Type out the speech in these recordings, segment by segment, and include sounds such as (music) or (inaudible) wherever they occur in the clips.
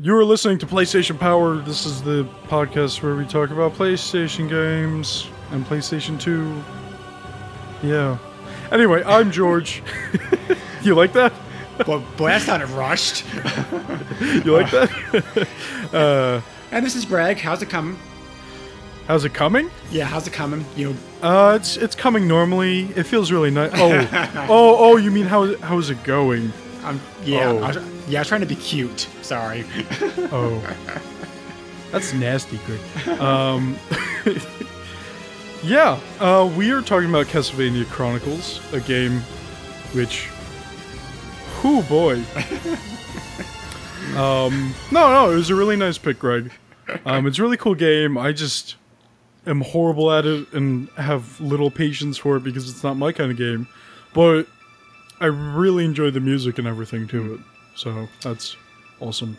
You are listening to PlayStation Power. This is the podcast where we talk about PlayStation games and PlayStation 2. Yeah. Anyway, I'm George. (laughs) you like that? But boy, that sounded rushed. (laughs) You like that? (laughs) uh, And this is Greg. How's it coming? How's it coming? Yeah, how's it coming? You know, Uh, it's it's coming normally. It feels really nice. Oh, oh, oh! You mean how how's it going? I'm yeah, Oh. Yeah. I was trying to be cute. Sorry. (laughs) Oh, that's nasty, Greg. Um, (laughs) yeah, uh, we are talking about Castlevania Chronicles, a game which, Oh boy. (laughs) um, no, no, it was a really nice pick, Greg. Um, it's a really cool game. I just am horrible at it and have little patience for it because it's not my kind of game. But I really enjoy the music and everything to it. So that's awesome.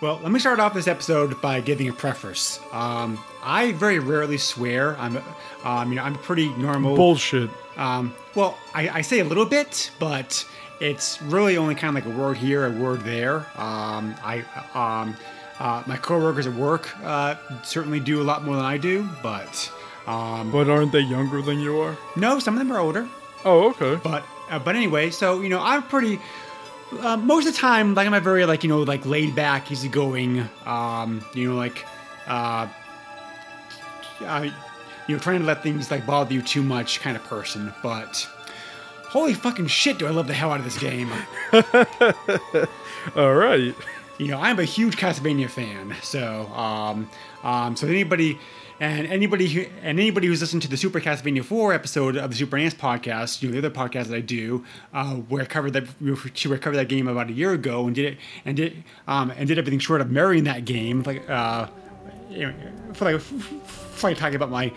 Well, let me start off this episode by giving a preface. Um, I very rarely swear. I'm, um, you know, I'm pretty normal. Bullshit. Um, well, I, I say a little bit, but it's really only kind of like a word here, a word there. Um, I, um, uh, my coworkers at work uh, certainly do a lot more than I do, but um, But aren't they younger than you are? no, some of them are older. Oh, okay. But uh, but anyway, so you know, I'm pretty. Uh, most of the time, like I'm a very like you know like laid back, easygoing. Um, you know, like uh, uh, you know, trying to let things like bother you too much kind of person. But holy fucking shit, do I love the hell out of this game. (laughs) All right. you know, I'm a huge Castlevania fan. So, um, um, so anybody and anybody who and anybody who's listened to the Super Castlevania 4 episode of the Super NES podcast, you know, the other podcast that I do, uh, where I covered that, where I covered that game about a year ago and did it and did um, and did everything short of marrying that game, like uh, for like for talking about my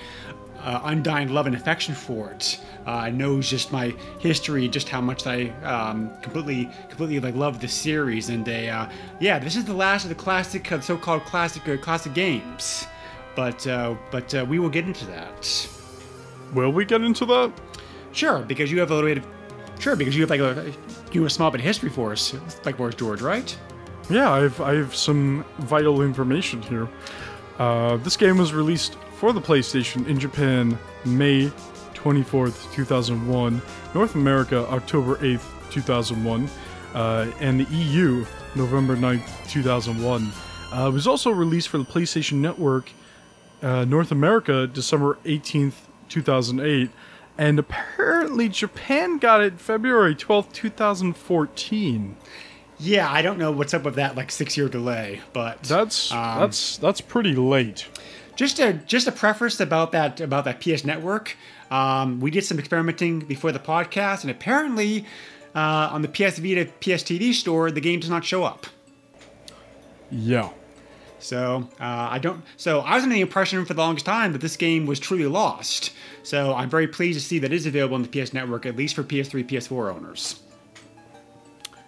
uh, undying love and affection for it. Uh, knows just my history, just how much I um, completely, completely like love the series. And they, uh, yeah, this is the last of the classic, uh, so-called classic, uh, classic games. But, uh, but uh, we will get into that. Will we get into that? Sure, because you have a little bit. Of, sure, because you have like a, you have a small bit of history for us, like Boris George, right? Yeah, I've I have some vital information here. Uh, this game was released for the PlayStation in Japan May 24th, 2001, North America October 8th, 2001, uh, and the EU November 9th, 2001. Uh, it was also released for the PlayStation Network uh, North America December 18th, 2008, and apparently Japan got it February 12th, 2014. Yeah, I don't know what's up with that like six-year delay, but That's Um, that's that's pretty late. just a just a preface about that about that PS Network. Um, we did some experimenting before the podcast, and apparently, uh, on the PS Vita PS TV store, the game does not show up. Yeah. So uh, I don't. So I was under the impression for the longest time that this game was truly lost. So I'm very pleased to see that it is available on the PS Network, at least for PS3, PS4 owners.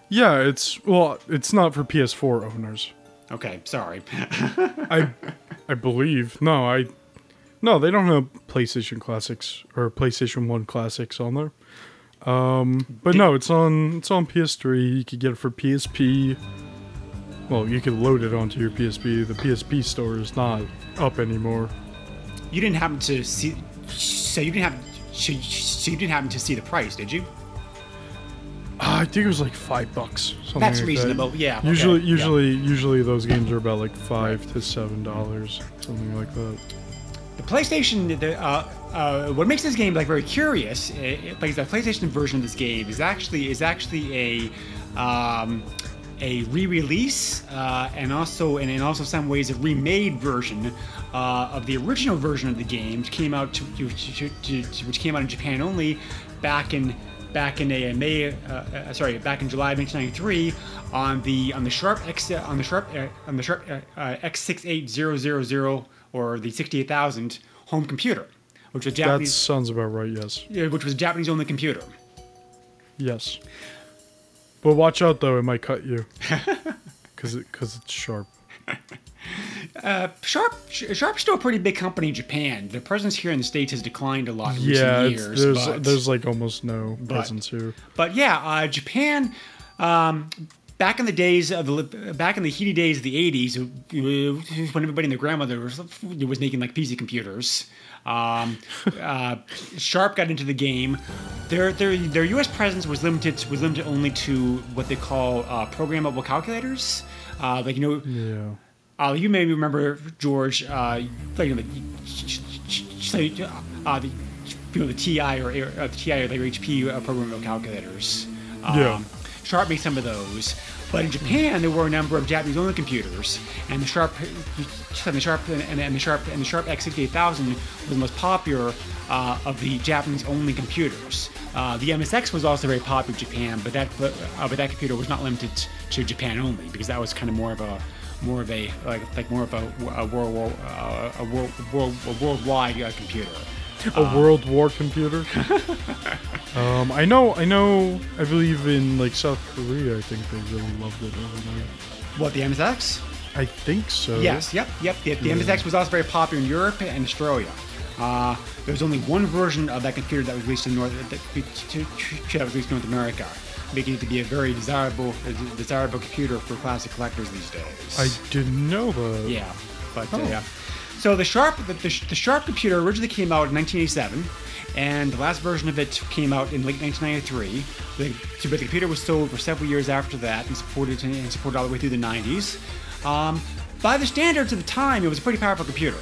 Yeah, it's well, it's not for PS4 owners. Okay, sorry. (laughs) I I believe. No, I No, they don't have PlayStation Classics or PlayStation 1 Classics on there. Um, but no, it's on it's on PS3. You could get it for PSP. Well, you could load it onto your PSP. The PSP store is not up anymore. you didn't happen to see. So you didn't have. So you didn't happen to see the price, did you? I think it was like five bucks. Something That's like that. reasonable. Yeah. okay, Usually, yeah. usually, usually those games are about like five to seven dollars, something like that. The PlayStation, the, uh, uh, what makes this game like very curious, like the PlayStation version of this game is actually is actually a um, a re-release uh, and also and in also some ways a remade version uh, of the original version of the game, which came out to, to, to, which came out in Japan only back in back in a May, uh, uh, sorry, back in July of 1993 on the on the Sharp X on the Sharp uh, on the Sharp uh, uh, X68000 or the 68000 home computer, which was Japanese. That sounds about right. Yes, which was a Japanese only computer. yes. But watch out though; it might cut you, (laughs) because it because it's sharp. (laughs) Uh, Sharp Sharp's still a pretty big company in Japan. Their presence here in the states has declined a lot in Yeah, recent years. there's but, there's like almost no presence here. but yeah, uh, Japan. Um, back in the days of the back in the heady days of the '80s, uh, when everybody and their grandmother was, was making like PC computers. Um, uh, Sharp got into the game. Their, their their U.S. presence was limited was limited only to what they call uh, programmable calculators. Uh, like you know, Yeah. uh, you may remember George, uh, like you know, the, uh, the, you know, the TI or uh, the TI or the HP uh, programmable calculators. Um, Yeah. Sharp made some of those, but in Japan there were a number of Japanese-only computers, and the Sharp, and the Sharp, and, the Sharp, and the Sharp X68000 was the most popular uh, of the Japanese-only computers. Uh, the MSX was also very popular in Japan, but that, but, uh, but that computer was not limited to Japan only because that was kind of more of a more of a like like more of a, a world uh, a world, world a worldwide uh, computer. A World War computer. (laughs) um, I know. I know. I believe in like South Korea. I think they really loved it over there. What the MSX? I think so. Yes, yep, yep. The, the MSX was also very popular in Europe and Australia. Uh, there was only one version of that computer that was released in North that, to, to, that was released in North America, making it to be a very desirable a desirable computer for classic collectors these days. I didn't know that. Yeah, but Oh. uh, yeah. So the Sharp the, the, the Sharp computer originally came out in 1987, and the last version of it came out in late 1993. The, but the computer was sold for several years after that and supported and supported all the way through the 90s. Um, by the standards of the time, it was a pretty powerful computer.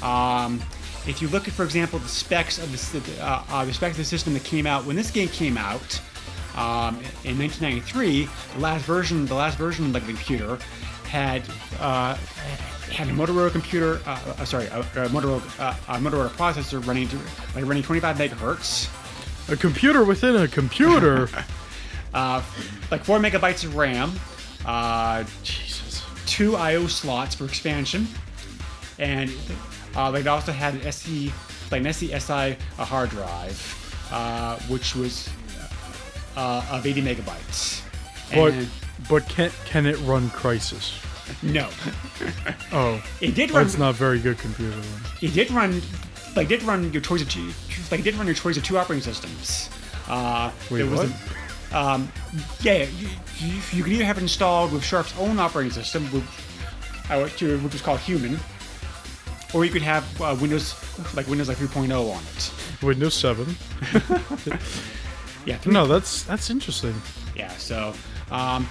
Um, if you look at, for example, the specs of the, uh, uh, the specs of the system that came out when this game came out, um, in 1993, the last version, the last version of the computer had uh, had a Motorola computer, uh, uh, sorry, a, a Motorola uh, a Motorola processor running to, like running 25 megahertz, A computer within a computer. (laughs) uh, like four megabytes of RAM, uh, Jesus. two I/O slots for expansion, and uh, it also had an SC, like an SCSI a hard drive, uh, which was uh, of 80 megabytes. And- but can can it run Crysis? no, (laughs) Oh, it did run. that's not very good computer. Then. It did run, like, did run your choice of two, like, it did run your choice of two operating systems. Uh, Wait, there was what? A, um, yeah, you, you, you could either have it installed with Sharp's own operating system, with, uh, which which was called Human, or you could have uh, Windows, like Windows like 3.0 on it. Windows 7. (laughs) Yeah, No, that's that's interesting. Yeah, so um,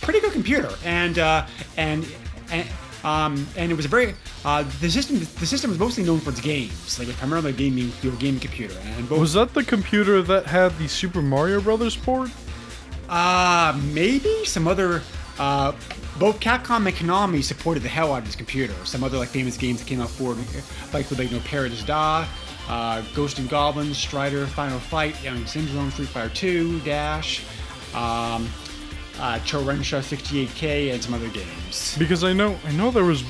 pretty good computer, and uh, and and um, and it was a very uh, the system. The system was mostly known for its games, like it was primarily a gaming, your gaming computer, and both Was that the computer that had the Super Mario Brothers port? uh, maybe some other. Uh, both Capcom and Konami supported the hell out of this computer. Some other like famous games that came out for it, like like you know Paradise Da, uh, Ghost and Goblins, Strider, Final Fight, Alien Syndrome, Street Fighter 2, Dash, um, uh, Chorensha 68K, and some other games. Because I know I know there was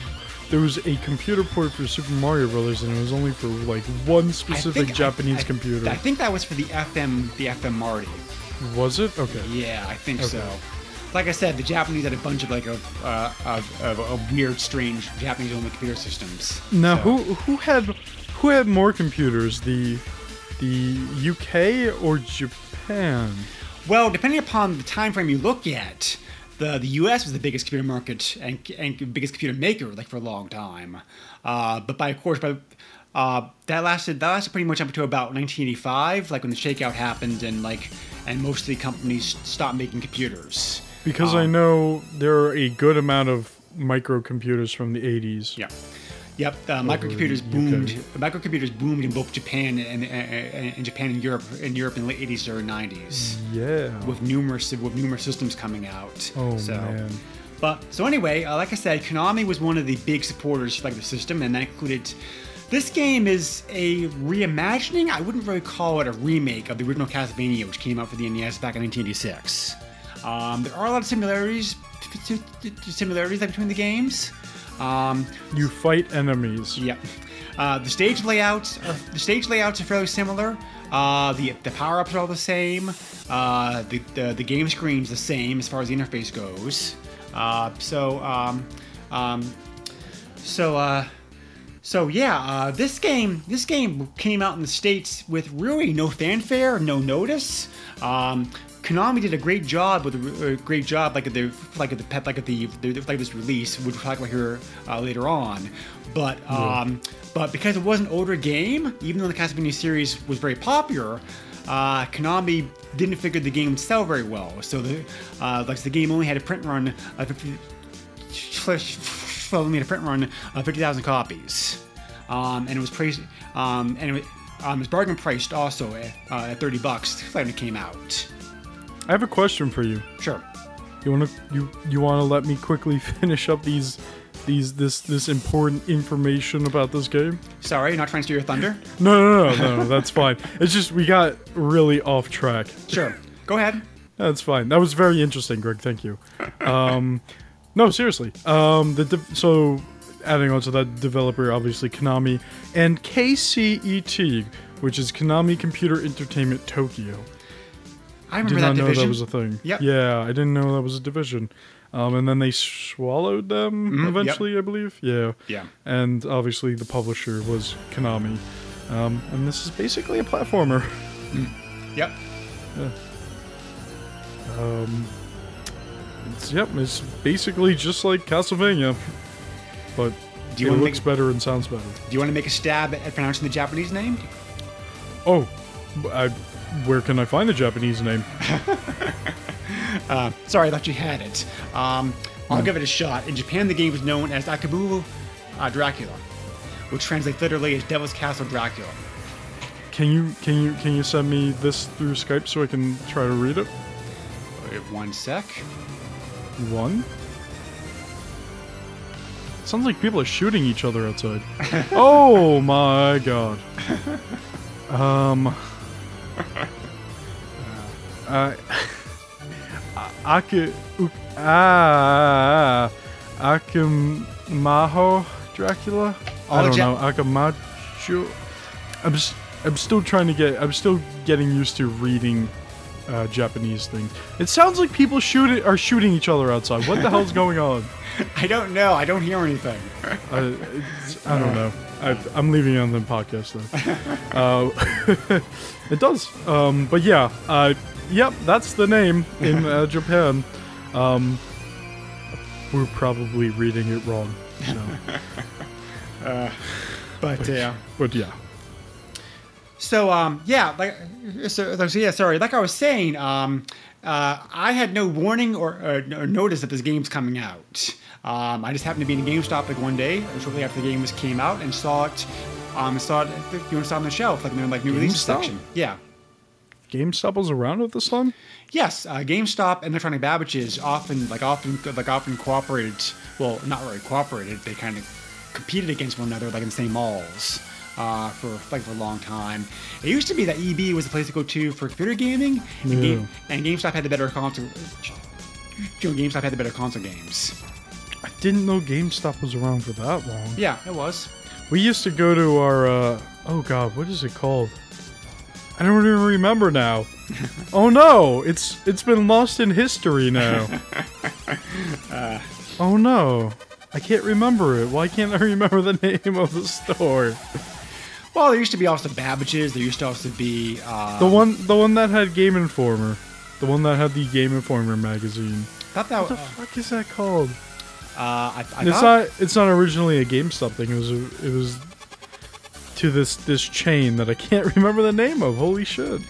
there was a computer port for Super Mario Brothers, and it was only for like one specific Japanese I- I- computer. I think that was for the FM, the FM Marty. was it? Okay. Yeah, I think Okay. so. Like I said, the Japanese had a bunch of like of uh, of, of, of weird, strange Japanese-only computer systems. Now, So- who who had who had more computers, the the UK or Japan? Well, depending upon the time frame you look at, the the U.S. was the biggest computer market and, and biggest computer maker like for a long time. Uh, but by of course, by uh, that lasted that lasted pretty much up to about 1985, like when the shakeout happened and like and most of the companies stopped making computers. Because I know there are a good amount of microcomputers from the 80s. Yeah. Yep, uh, microcomputers boomed. Microcomputers boomed in both Japan and, and, and, and Japan and Europe in Europe in the late 80s or 90s. Yeah. with numerous with numerous systems coming out. Oh, so, man. But so anyway, uh, like I said, Konami was one of the big supporters like the system, and that included. This game is a reimagining. I wouldn't really call it a remake of the original Castlevania, which came out for the NES back in 1986. Um, there are a lot of similarities, similarities between the games. Um, you fight enemies. Yep. Uh, the stage layouts are the stage layouts are fairly similar. Uh, the the power ups are all the same. Uh, the, the the game screen's the same as far as the interface goes. Uh, so um, um, so uh, so yeah, uh, this game this game came out in the states with really no fanfare, no notice. Um, Konami did a great job with a, a great job, like at the like at the pet like at the, the like this release, which we'll talk about here uh, later on. But um, but because it was an older game, even though the Castlevania series was very popular, uh, Konami didn't figure the game would sell very well. So the uh, like the game only had a print run of (laughs) only had a print run of 50,000 copies, um, and it was priced um, and it was, um, it was bargain priced also at, uh, at 30 bucks when it came out. I have a question for you. Sure. You wanna you you wanna let me quickly (laughs) finish up these these this this important information about this game? Sorry, you're not trying to steal your thunder. (laughs) No, no, no, no, no that's fine. It's just we got really off track. Sure. Go ahead. That's fine. That was very interesting, Greg. Thank you. Um, no, seriously. Um, the de- so adding on to that developer, obviously Konami and KCET, which is Konami Computer Entertainment Tokyo. I remember Did that not know that was a thing. Yep. Yeah, I didn't know that was a division. Um, and then they swallowed them yep. eventually, I believe. Yeah. Yeah. And obviously the publisher was Konami. Um, and this is basically a platformer. Yep. Um, it's, yep, it's basically just like Castlevania, but Do you it looks make- better and sounds better. Do you want to make a stab at pronouncing the Japanese name? Oh, I, where can I find the Japanese name? (laughs) Uh, sorry, I thought you had it. Um. I'll give it a shot. In Japan, the game was known as Akabu uh, Dracula, which translates literally as Devil's Castle Dracula. Can you can you can you send me this through Skype so I can try to read it? Wait one sec. One. Sounds like people are shooting each other outside. (laughs) oh my god. Um. (laughs) Uh, (laughs) Aka, uk- ah, Akamaho Dracula. I don't know Akamacho. I'm just, I'm still trying to get. I'm still getting used to reading uh, Japanese things. It sounds like people shooting are shooting each other outside. What the hell's (laughs) going on? I don't know. I don't hear anything. I, I don't know. I, I'm leaving it on the podcast though. (laughs) uh, (laughs) it does. Um, but yeah. Uh, yep. That's the name in uh, (laughs) Japan. Um, we're probably reading it wrong. So. But uh, But yeah. so um, yeah, like so, so yeah. Sorry, like I was saying, um, uh, I had no warning or, or, or notice that this game's coming out. Um, I just happened to be in a GameStop like one day, shortly after the game was came out, and saw it. Um, saw it. You know, saw it on the shelf, like in their like new release section. Yeah. GameStop was around at this time. Yes, uh, GameStop and Electronic Babbage's often, like often, like often cooperated. Well, not really cooperated. They kind of competed against one another, like in the same malls, uh, for like for a long time. It used to be that EB was the place to go to for computer gaming, and, Yeah. game, and GameStop had the better console. You know, GameStop had the better console games. I didn't know GameStop was around for that long. Yeah, it was. We used to go to our. Uh, oh God, what is it called? I don't even remember now. (laughs) oh no, it's it's been lost in history now. (laughs) oh no, I can't remember it. Why can't I remember the (laughs) name of the store? Well, there used to be also Babbage's. There used to also be uh, The one, the one that had Game Informer, the one that had the Game Informer magazine. Thought that. What the Uh, fuck is that called? I, I it's thought- not. It's not originally a GameStop thing. It was. A, it was to this this chain that I can't (laughs) remember the name of. Holy shit!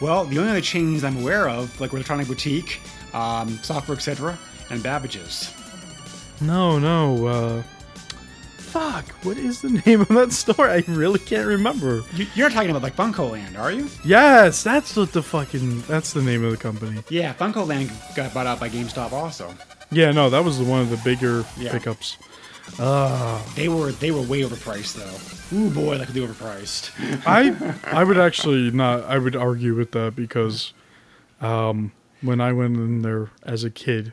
Well, the only other chains I'm aware of, like Electronic Boutique, um, Software, etc., and Babbage's. No, no. uh... Fuck! What is the (laughs) name of that store? I really can't remember. You, you're talking about like FuncoLand, are you? Yes, that's what the fucking. That's the name of the company. Yeah, FuncoLand got bought out by GameStop also. Yeah, no, that was one of the bigger Yeah. pickups. Ah, They were they were way overpriced though. Ooh boy, that could be overpriced. (laughs) I I would actually not. I would argue with that because, um, when I went in there as a kid,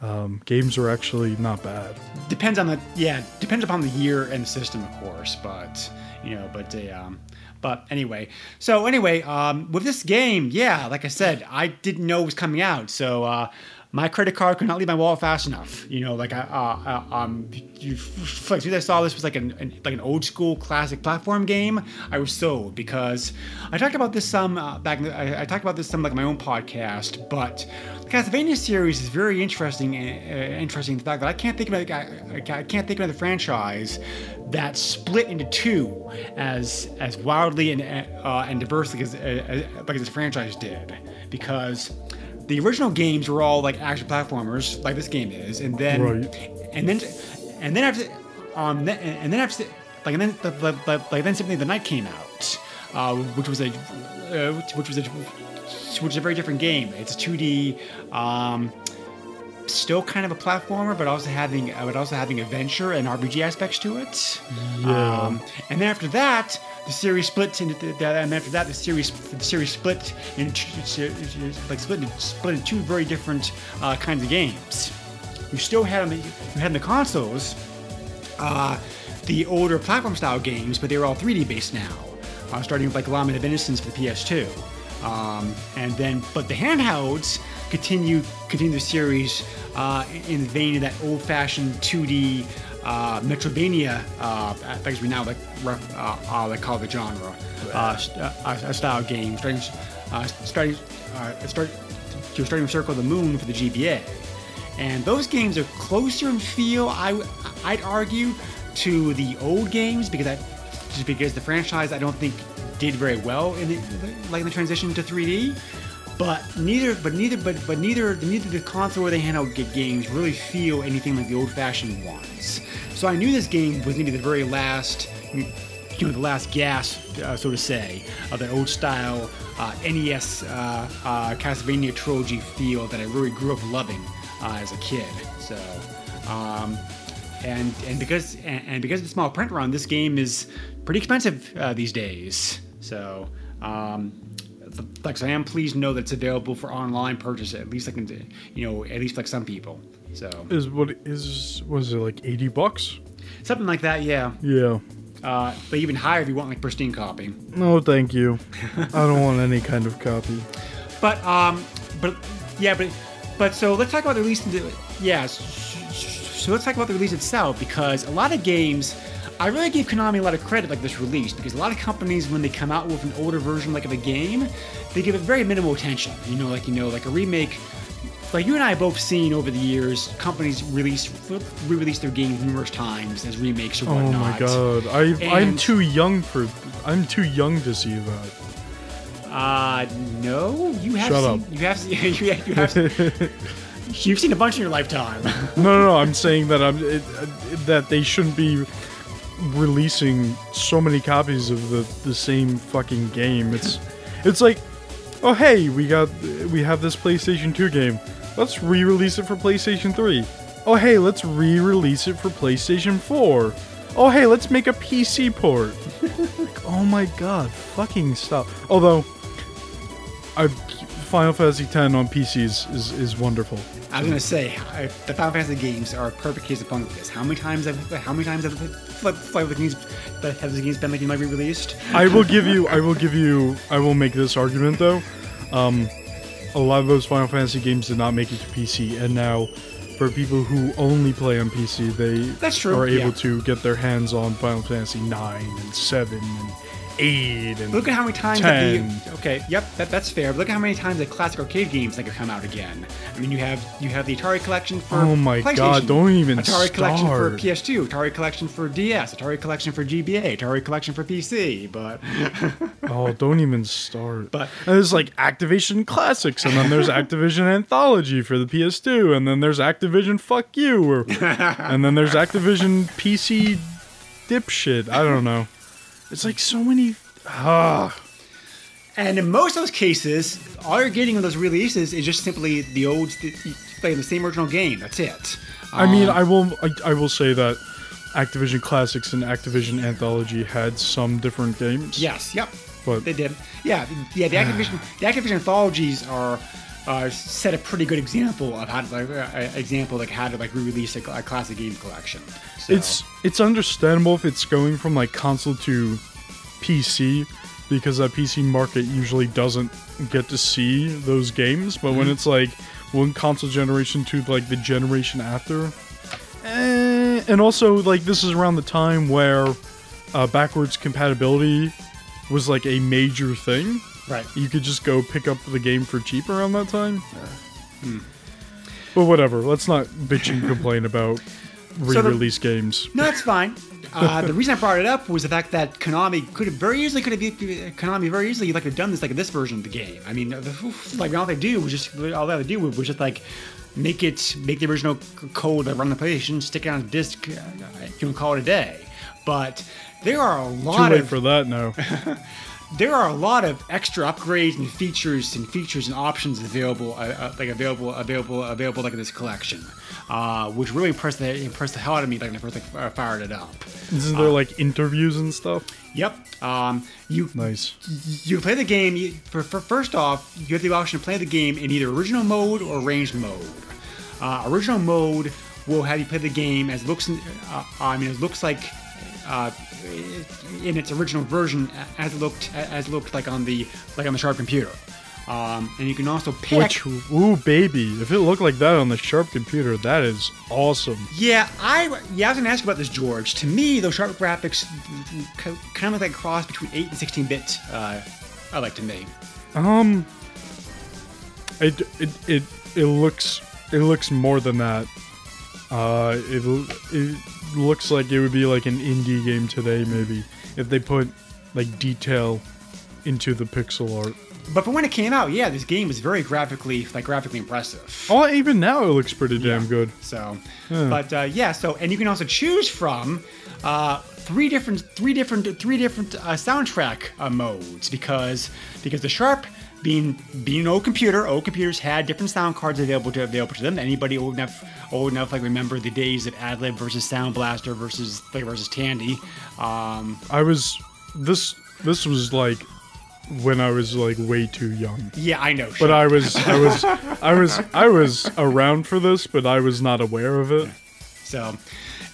um, games were actually not bad. depends on the yeah depends upon the year and the system, of course. But you know, but they, um, but anyway. So anyway, um, with this game, yeah, like I said, I didn't know it was coming out. So uh, my credit card could not leave my wallet fast enough. You know, like I, uh, uh, um, you, like, as soon as I saw this was like an, an, like an old school classic platform game, I was sold because I talked about this some uh, back. The, I, I, talked about this some like my own podcast, but the Castlevania series is very interesting. Uh, interesting the fact that I can't think of I, I can't think of the franchise that split into two as as wildly and uh, and diversely as, as like this franchise did because the original games were all like action platformers, like this game is, and then right. and then and then after um and then after like and then the, the, the like then Symphony of the Night came out, uh, which was a uh, which was a which is a very different game. It's a 2D. Um, still kind of a platformer, but also having but also having adventure and RPG aspects to it. Yeah. Um, and then after that, the series split into the, and after that the series the series split into like split split into two very different uh, kinds of games. You still had them, you had the consoles, uh, the older platform style games, but they were all 3D based now. Uh, starting with like Lament of Innocence for the PS2, um, and then but the handhelds continue continue the series uh, in the vein of that old fashioned 2D uh, Metroidvania, uh, as we now like, uh, uh, like call the genre, uh, uh, style game, starting, uh, starting, uh, start, to starting Circle the Moon for the GBA. And those games are closer in feel, I, I'd argue, to the old games because that, just because the franchise I don't think did very well in the, like in the transition to 3D. But neither, but neither, but but neither, neither the console or the handheld games really feel anything like the old-fashioned ones. So I knew this game was maybe the very last, you know, the last gasp, uh, so to say, of that old style uh, NES uh, uh, Castlevania trilogy feel that I really grew up loving uh, as a kid. So, um, and and because and, and, because of the small print run, this game is pretty expensive uh, these days. So. Um, like so I am pleased to know that it's available for online purchase. At least I can, you know, at least like some people. So is what is was it like eighty bucks? Something like that, yeah. Yeah. Uh, but even higher if you want like pristine copy. No, thank you. (laughs) I don't want any kind of copy. But um, but yeah, but but so let's talk about the release. Yeah, so let's talk about the release itself because a lot of games. I really give Konami a lot of credit like this release because a lot of companies when they come out with an older version like of a game, they give it very minimal attention. You know, like you know, like a remake like you and I have both seen over the years, companies release re-release their games numerous times as remakes or whatnot. Oh my god, I I'm too young for I'm too young to see that. Uh no, you have Shut seen, up. you have (laughs) you have, you have (laughs) you've seen a bunch in your lifetime. (laughs) no, no, no. I'm saying that I'm it, uh, that they shouldn't be releasing so many copies of the the same fucking game. It's it's like, oh hey, we got we have this PlayStation 2 game. Let's re-release it for PlayStation 3. Oh hey, let's re-release it for PlayStation 4. Oh hey, let's make a PC port. (laughs) like, oh my god, fucking stop. Although, I Final Fantasy X on PCs is, is wonderful. I was gonna say I, the Final Fantasy games are a perfect case of point this. How many times have how many times have Final the games that have the games been like re-released? I will give you I will give you I will make this argument though. Um, a lot of those Final Fantasy games did not make it to PC, and now for people who only play on PC, they That's true, are able yeah. to get their hands on Final Fantasy 9 and 7 and eight and look at how many times the, okay yep that, that's fair. But look at how many times the classic arcade games like have come out again. I mean you have you have the atari collection for oh my god don't even atari start. collection for ps2 atari collection for ds atari collection for gba atari collection for pc but (laughs) oh don't even start. But and there's like activision classics and then there's (laughs) activision anthology for the ps2 and then there's activision fuck you or, and then there's activision pc dipshit. I don't know it's like so many. Ah. And in most of those cases, all you're getting in those releases is just simply the old, playing the same original game. That's it. I mean, um, I will, I, I, will say that Activision Classics and Activision Anthology had some different games. Yes. Yep. But they did. Yeah. Yeah. The (sighs) Activision, the Activision anthologies are. Uh, set a pretty good example of how to like uh, example like how to like re-release a, a classic game collection. So. It's it's understandable if it's going from like console to PC because that PC market usually doesn't get to see those games. But mm-hmm. when it's like one console generation to like the generation after. Eh, and also, like this is around the time where uh, backwards compatibility was like a major thing. Right. You could just go pick up the game for cheap around that time. But whatever. Let's not bitch and complain about (laughs) re-release games. No, that's fine. Uh, the reason I brought it up was the fact that Konami could have very easily could have Konami very easily like have done this like this version of the game. I mean, like all they do was just all they had to do was just like make it make the original code that run the PlayStation, stick it on a disc, uh, you can call it a day. But there are a lot. Too late of for that now. (laughs) there are a lot of extra upgrades and features and features and options available, uh, uh, like available, available, available, like in this collection, uh, which really impressed the impressed the hell out of me. Like when I first like, uh, fired it up. Isn't there like interviews and stuff? Yep. Um, you Nice. you play the game. You, for, for first off, you have the option to play the game in either original mode or ranged mode. Uh, original mode will have you play the game as looks. Uh, I mean, it looks like uh, in its original version as it looked as looked like on the like on the sharp computer. Um, and you can also pick. Which, ooh, baby. If it looked like that on the Sharp computer, that is awesome. Yeah, I yeah, I was gonna ask about this, George. To me, those sharp graphics kind of like a cross between eight and sixteen bit. Uh, I like to me. Um, it it it, it looks it looks more than that. Uh, it it looks like it would be like an indie game today, maybe if they put like detail into the pixel art. But for when it came out, yeah, this game was very graphically like graphically impressive. Oh, even now it looks pretty damn good. So, Yeah. but uh, yeah, so and you can also choose from uh, three different, three different, three different uh, soundtrack uh, modes because because the Sharp being being an old computer, old computers had different sound cards available to available to them. Anybody old enough old enough like remember the days of AdLib versus Sound Blaster versus like versus Tandy. Um, I was this this was like when I was like way too young. yeah, I know. But I was I was (laughs) I was I was around for this, but I was not aware of it. So,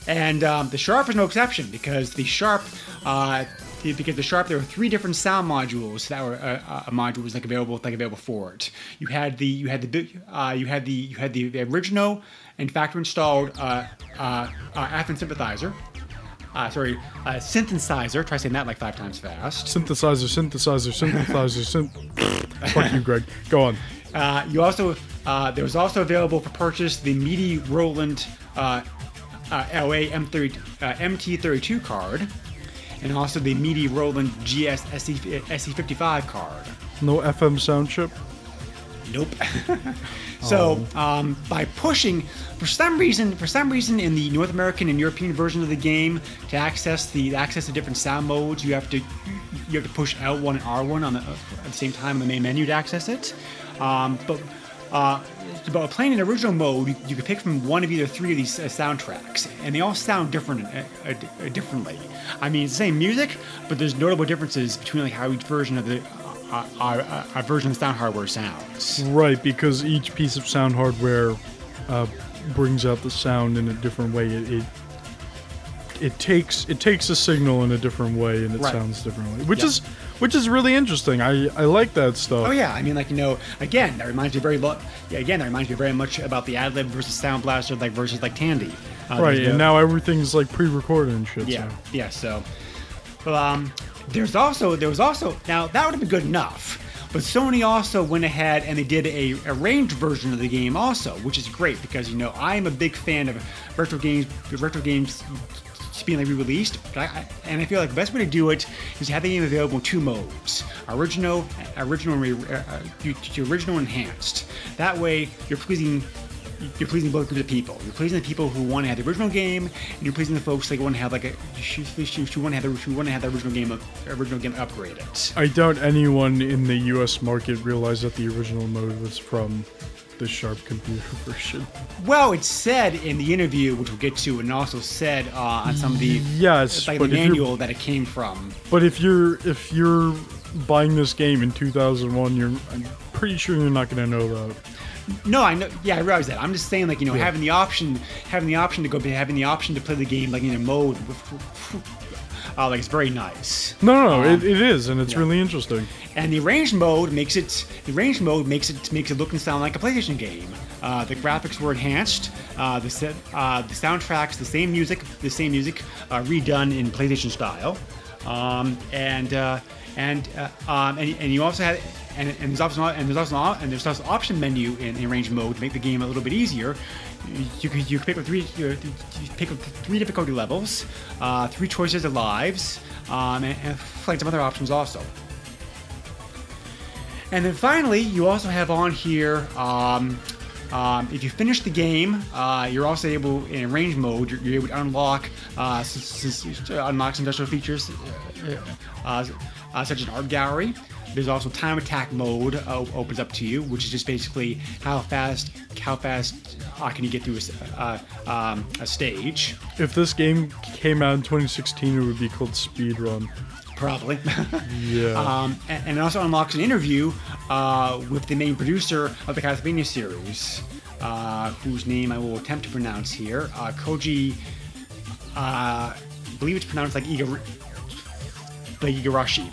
and um, the Sharp is no exception because the Sharp, uh, because the Sharp, there were three different sound modules that were uh, module was like available, like available for it. You had the you had the uh, you had the you had the, the original and factory installed uh, uh, uh, Athens synthesizer. Uh, sorry, uh, synthesizer. Try saying that like five times fast. Synthesizer, synthesizer, synthesizer, (laughs) synth. Fuck you, Greg. Go on. Uh, you also uh, there was also available for purchase the MIDI Roland uh, uh, LA M30 uh, MT32 card, and also the MIDI Roland GS SE, SE55 card. No FM sound chip. Nope. (laughs) so um, by pushing, for some reason, for some reason, in the North American and European version of the game, to access the access the different sound modes, you have to you have to push L1 and R1 on the at the same time in the main menu to access it. Um, but uh, but playing in original mode, you, you can pick from one of either three of these uh, soundtracks, and they all sound different uh, uh, uh, differently. I mean, it's the same music, but there's notable differences between like how each version of the uh, our, uh, our version of sound hardware sounds. Right, because each piece of sound hardware uh, brings out the sound in a different way. It, it it takes it takes a signal in a different way and it Right. sounds differently, which Yeah. is which is really interesting. I I like that stuff. Oh yeah, I mean, like you know, again, that reminds me very lo- yeah, again, that reminds me very much about the AdLib versus Sound Blaster, like versus like Tandy. Uh, Right, and now everything's like pre-recorded and shit. yeah, so. yeah. So, but um, there's also there was also now that would have been good enough. But Sony also went ahead and they did a arranged version of the game also, which is great because you know I am a big fan of retro games, retro games being like re-released. But I, I, and I feel like the best way to do it is have the game available in two modes: original, original, uh, uh, original enhanced. That way, you're pleasing. You're pleasing both groups of people. You're pleasing the people who want to have the original game, and you're pleasing the folks that want to have like a who want to have the who want to have the original game original game upgraded. I doubt anyone in the U.S. market realized that the original mode was from the Sharp computer (laughs) version. Well, it's said in the interview, which we'll get to, and also said uh, on some of the Yes, like the manual that it came from. But if you're if you're buying this game in 2001, you're I'm pretty sure you're not going to know that. No, I know. Yeah, I realize that. I'm just saying, like you know, Yeah. having the option, having the option to go, having the option to play the game like in a mode. Uh, like it's very nice. No, no, no Um, it, it is, and it's yeah. really interesting. And the arranged mode makes it the arranged mode makes it makes it look and sound like a PlayStation game. Uh, the graphics were enhanced. Uh, the set, uh, the soundtracks, the same music, the same music uh, redone in PlayStation style. Um, and uh, and, uh, um, and and you also had and, and there's also and there's also and there's also an option menu in, in arranged mode to make the game a little bit easier. You can you can pick up three you, pick up three difficulty levels, uh, three choices of lives, um, and, and like some other options also. And then finally, you also have on here, um, um, if you finish the game, uh, you're also able, in range mode, you're, you're able to unlock, uh, s- s- unlock some special features, uh, uh, such as an art gallery. There's also time attack mode uh, opens up to you, which is just basically how fast, how fast uh, can you get through a, uh, um, a stage. If this game came out in 2016, it would be called Speedrun. Probably. (laughs) Yeah. Um, and, and it also unlocks an interview uh, with the main producer of the Castlevania series, uh, whose name I will attempt to pronounce here. Uh, Koji, uh, I believe it's pronounced like Igor, like Igarashi.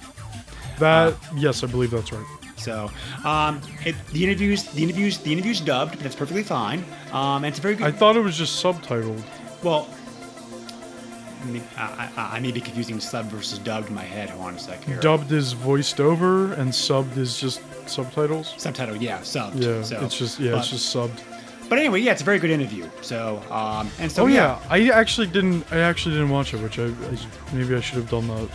that, uh, yes, I believe that's right. So um, it, the interviews, the interviews, the interviews dubbed. That's perfectly fine. Um, and it's a very good. I thought it was just subtitled. well, I, I, I may be confusing sub versus dubbed in my head. I want a sec here. Dubbed is voiced over, and subbed is just subtitles. Subtitle, yeah, subbed. Yeah, so, it's just yeah, but, it's just subbed. But anyway, yeah, it's a very good interview. So, um, and so Oh yeah, I actually didn't. I actually didn't watch it, which I, I maybe I should have done that.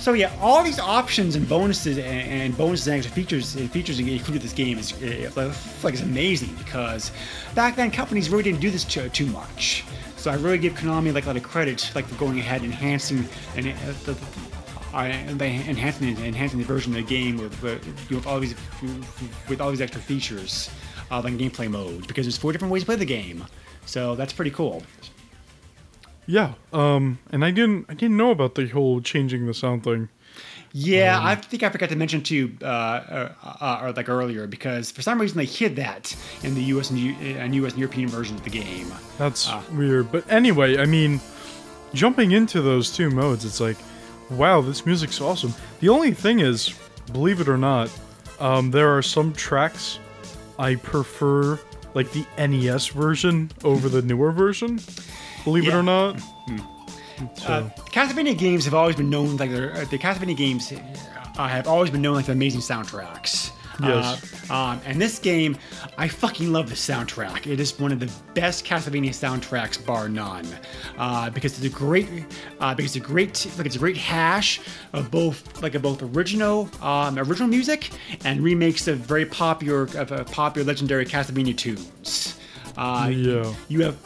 So yeah, all these options and bonuses and, and bonuses and extra features and features included in this game is uh, like, it's amazing because back then companies really didn't do this too, too much. So I really give Konami like a lot of credit, like for going ahead and enhancing and uh, the, uh, enhancing enhancing the version of the game with, with, with all these with all these extra features, uh, like gameplay modes because there's four different ways to play the game. So that's pretty cool. Yeah. Um. And I didn't. I didn't know about the whole changing the sound thing. Yeah, Um, I think I forgot to mention too, uh, uh, uh, or like earlier, because for some reason they hid that in the U.S. and, U- and U.S. and European version of the game. That's Ah. weird. But anyway, I mean, jumping into those two modes, it's like, wow, this music's awesome. The only thing is, believe it or not, um, there are some tracks I prefer, like the NES version over the newer version. Believe it or not. Uh, Castlevania games have always been known like they're, uh, the Castlevania games uh, have always been known like the amazing soundtracks. Yes. Uh, um, and this game, I fucking love the soundtrack. It is one of the best Castlevania soundtracks, bar none, uh, because it's a great, uh, because it's a great, like it's a great hash of both, like of both original, um, original music and remakes of very popular, of uh, popular legendary Castlevania tunes. Uh, Yeah. you have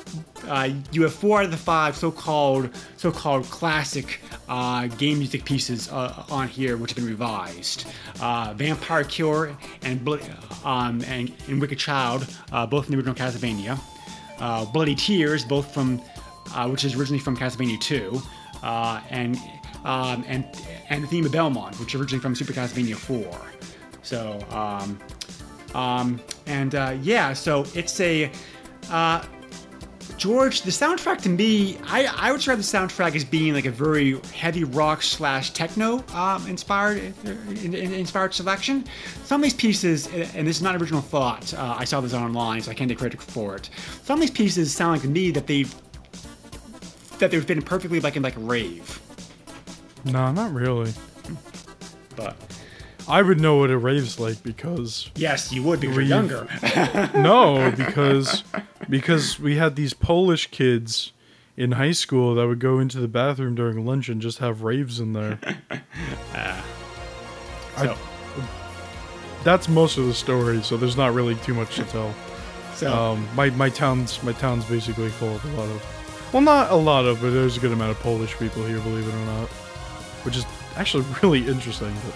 uh, you have four out of the five so-called so-called classic uh, game music pieces uh, on here, which have been revised. Uh, Vampire Killer and um, and, and Wicked Child, uh, both from the original Castlevania. Uh, Bloody Tears, both from uh, which is originally from Castlevania 2, uh, and um, and and the theme of Belmont, which is originally from Super Castlevania 4. So um, um, and uh, yeah, so it's a uh, George. The soundtrack to me, I, I would describe the soundtrack as being like a very heavy rock slash techno um, inspired in, in- inspired selection. Some of these pieces, and this is not original thought. Uh, I saw this online, so I can't take credit for it. Some of these pieces sound like to me that they've that they've been perfectly like in like a rave, No, not really. but. I would know what a rave's like because Yes, you would because Rave. you're younger. (laughs) no, because because we had these Polish kids in high school that would go into the bathroom during lunch and just have raves in there. (laughs) So, That's most of the story, so there's not really too much to tell. so Um, my my town's my town's basically full of a lot of, well, not a lot of, but there's a good amount of Polish people here, believe it or not, which is actually (laughs) really interesting. But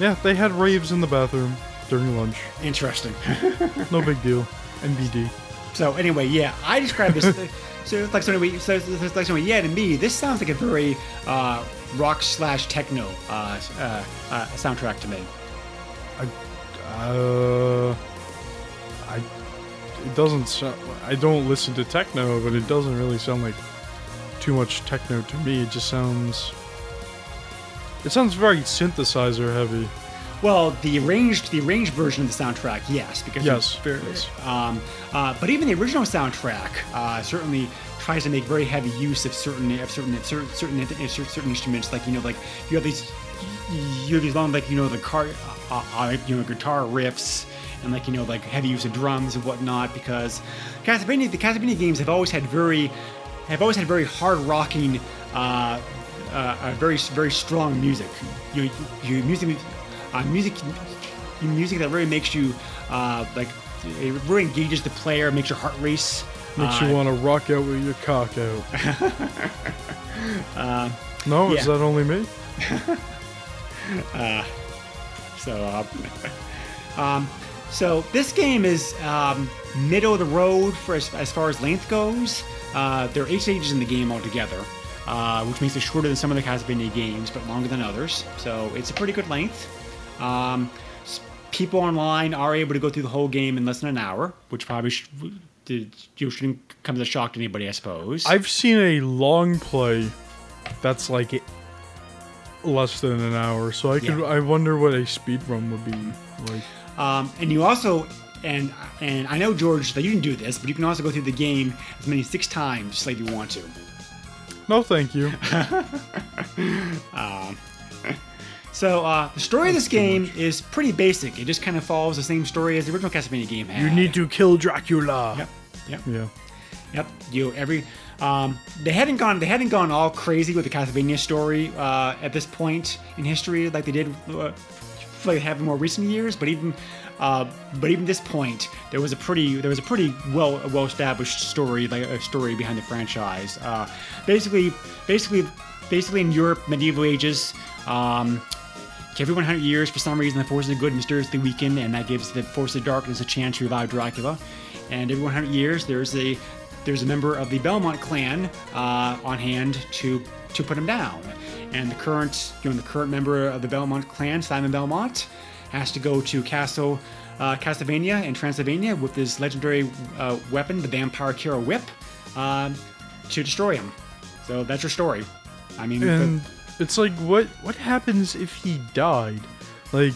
yeah, they had raves in the bathroom during lunch. interesting. (laughs) No big deal. NBD. So anyway, yeah, I describe this. (laughs) so it's like so anyway, so it's like yeah, to me, this sounds like a very uh, rock slash techno uh, uh, uh, soundtrack to me. I, Uh, I. It doesn't sound. I don't listen to techno, but it doesn't really sound like too much techno to me. It just sounds. It sounds very synthesizer heavy. Well, the arranged the arranged version of the soundtrack, yes, because Yes, very, yes. um, uh, but even the original soundtrack uh, certainly tries to make very heavy use of certain of certain of certain certain, certain instruments, like you know, like you have these you have these long like you know the car uh, uh, you know guitar riffs and like you know like heavy use of drums and whatnot because Castlevania the Castlevania games have always had very have always had very hard rocking uh, uh, uh, very very strong music you you music uh, music music that really makes you uh, like it really engages the player makes your heart race Makes uh, you want to rock out with your cock out. (laughs) no, is that only me? (laughs) So, uh, um, so this game is um, middle of the road for as, as far as length goes. Uh, there are eight stages in the game altogether, uh, which makes it shorter than some of the Castlevania games, but longer than others. So it's a pretty good length. Um, people online are able to go through the whole game in less than an hour, which probably sh- did- you shouldn't come as a shock to anybody, I suppose. I've seen a long play that's like it- less than an hour, so I could. Yeah. I wonder what a speed run would be like. Um, and you also, and and I know George that you can do this, but you can also go through the game as many six times, like you want to. No, thank you. (laughs) So uh, the story of this game is pretty basic. It just kind of follows the same story as the original Castlevania game had. you need to kill Dracula. Yep. Yep. Yeah. Yep. You every. Um, they hadn't gone. They hadn't gone all crazy with the Castlevania story uh, at this point in history, like they did, uh, like have in more recent years. But even, uh, but even this point, there was a pretty, there was a pretty well, well established story, like a story behind the franchise. Uh, basically, basically, basically in Europe, medieval ages. Um, Every 100 years, for some reason, the forces of good mysteriously weaken, and that gives the forces of darkness a chance to revive Dracula. And every 100 years, there's a there's a member of the Belmont clan uh, on hand to to put him down. And the current you know the current member of the Belmont clan, Simon Belmont, has to go to Castle uh, Castlevania in Transylvania with this legendary uh, weapon, the Vampire Killer Whip, um, to destroy him. So that's your story. I mean, the- And it's like, what what happens if he died? Like,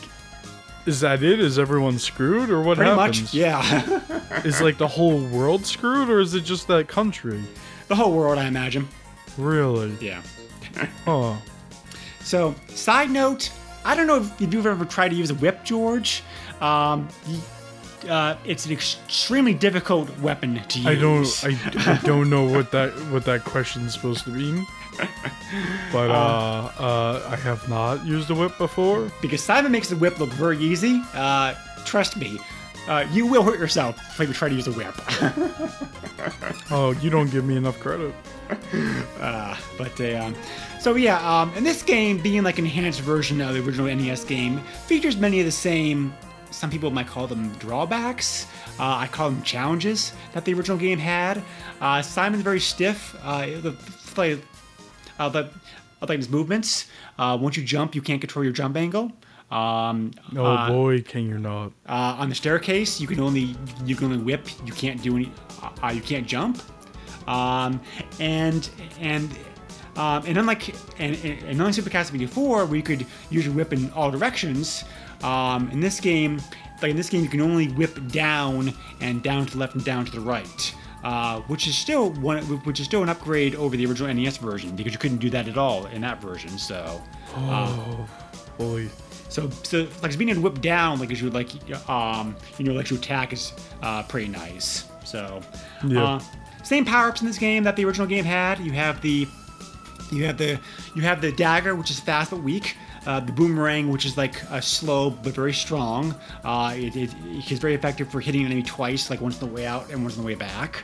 is that it? Is everyone screwed, or what pretty happens? much, yeah. (laughs) (laughs) Is like the whole world screwed, or is it just that country? the whole world, I imagine. Really? Yeah. (laughs) Huh. So, side note, I don't know if you've ever tried to use a whip, George. Um, uh, it's an extremely difficult weapon to use. I don't. I, I (laughs) don't know what that what that question's supposed to mean. But uh, uh, I have not used a whip before. because Simon makes the whip look very easy. Uh, trust me, uh, you will hurt yourself if you try to use a whip. (laughs) Oh, you don't give me enough credit. (laughs) But uh, um, so yeah, um, and this game, being like an enhanced version of the original NES game, features many of the same. Some people might call them drawbacks. Uh, I call them challenges that the original game had. Uh, Simon's very stiff. Uh, the like, uh, the uh, like his movements. Uh, once you jump, you can't control your jump angle. Um, Oh uh, boy, can you not? uh, on the staircase, you can only you can only whip. You can't do any. Uh, you can't jump. Um, and and um, and unlike and, and, and unlike Super Castlevania 4, where you could use your whip in all directions, um, in this game, like in this game, you can only whip down and down to the left and down to the right. Uh, which is still one, which is still an upgrade over the original NES version because you couldn't do that at all in that version. So, Oh boy. So, so like being able to whip down, like as you like, um, you know, like you attack is uh, pretty nice. So, Yeah. uh, same power ups in this game that the original game had. You have the, you have the, you have the dagger, which is fast but weak. Uh, the boomerang, which is like uh, slow but very strong. Uh, it, it, it's very effective for hitting an enemy twice, like once on the way out and once on the way back.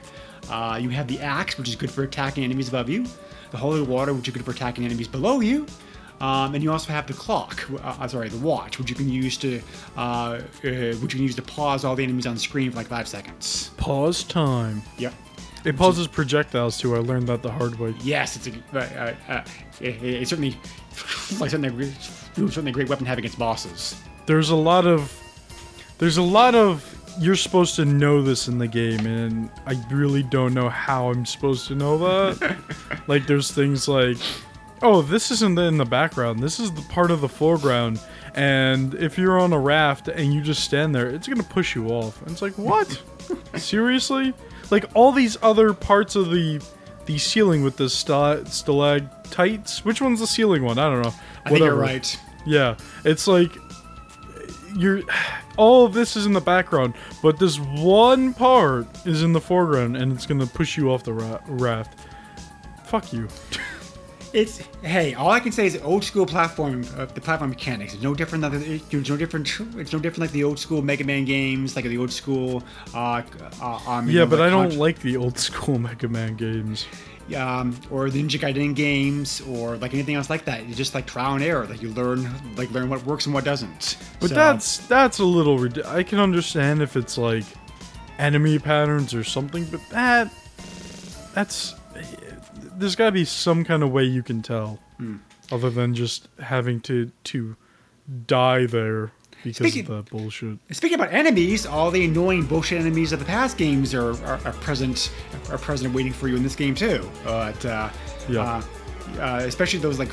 Uh, you have the axe, which is good for attacking enemies above you. The holy water, which is good for attacking enemies below you. Um, and you also have the clock, uh, sorry, the watch, which you can use to, uh, uh, which you can use to pause all the enemies on the screen for like five seconds. Pause time. Yep. It pauses projectiles too. I learned that the hard way. Yes, it's a, uh, uh, uh, it, it's certainly, (laughs) like certainly, certainly a great weapon to have against bosses. There's a lot of there's a lot of you're supposed to know this in the game and I really don't know how I'm supposed to know that. (laughs) like there's things like oh, this isn't in the background. This is the part of the foreground. And if you're on a raft and you just stand there, it's gonna push you off. And it's like, what? (laughs) Seriously? Like all these other parts of the the ceiling with the sta- stalactites. Which one's the ceiling one? I don't know. I think you're right. Yeah, it's like you're. All of this is in the background, but this one part is in the foreground, and it's gonna push you off the ra- raft. Fuck you. (laughs) It's hey, all I can say is old school platform, uh, the platform mechanics. It's no different than the, it's no different. It's no different like the old school Mega Man games, like the old school. Uh, uh, um, Yeah, know, but like I don't like the old (laughs) school Mega Man games. um, or the Ninja Gaiden games, or like anything else like that. It's just like trial and error. Like you learn, like learn what works and what doesn't. But So- that's that's a little. I can understand if it's like enemy patterns or something, but that that's there's got to be some kind of way you can tell, Hmm. other than just having to to die there because Speaking- of the bullshit. Speaking about enemies, all the annoying bullshit enemies of the past games are, are, are present are present waiting for you in this game too. But uh, Yeah. uh, uh, especially those like,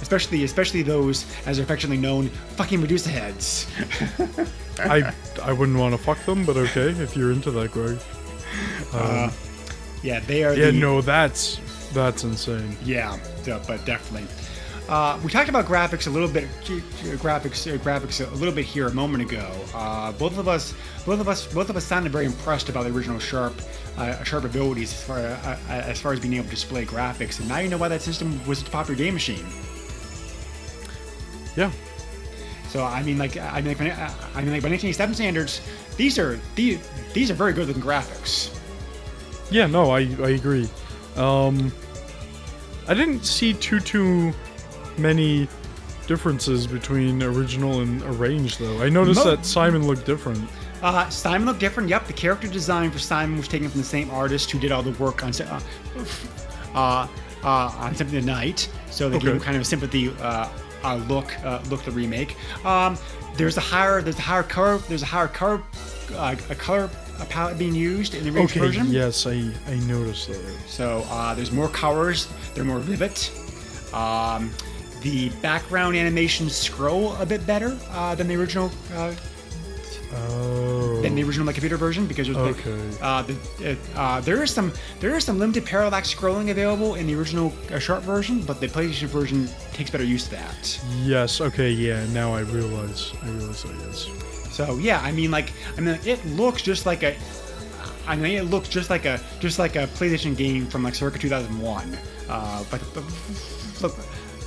especially especially those as they're affectionately known, fucking Medusa heads. (laughs) I I wouldn't want to fuck them, but okay if you're into that, Greg. (laughs) yeah, they are. Yeah, the, no, that's that's insane. Yeah, but definitely. Uh, we talked about graphics a little bit, graphics, uh, graphics a little bit here a moment ago. Uh, both of us, both of us, both of us sounded very impressed about the original Sharp, uh, Sharp abilities as far uh, uh, as far as being able to display graphics. And now you know why that system was a popular game machine. Yeah, So I mean, like, I mean, like, by- I mean, like by 1987 standards, these are these these are very good looking graphics. Yeah, no, I I agree. Um, I didn't see too too many differences between original and arranged though. I noticed that Simon looked different. Uh, Simon looked different. Yep, the character design for Simon was taken from the same artist who did all the work on uh, (laughs) uh, uh, on Symphony of the Night. So they gave Okay. him kind of a Symphony uh, uh, look uh, look the remake. Um, there's a higher there's a higher color there's a higher color uh, a color palette being used in the remake Okay, version. yes, I I noticed that. So uh, there's more colors. They're more vivid. Um, the background animations scroll a bit better uh, than the original uh, Oh, than the original like, computer version because there's Okay. uh, the, uh, uh, there is some there is some limited parallax scrolling available in the original uh, Sharp version, but the PlayStation version takes better use of that. yes. Okay, yeah. Now I realize. I realize that. Yes. So yeah, I mean like I mean it looks just like a I mean it looks just like a just like a PlayStation game from like circa 2001. Uh, but, but look.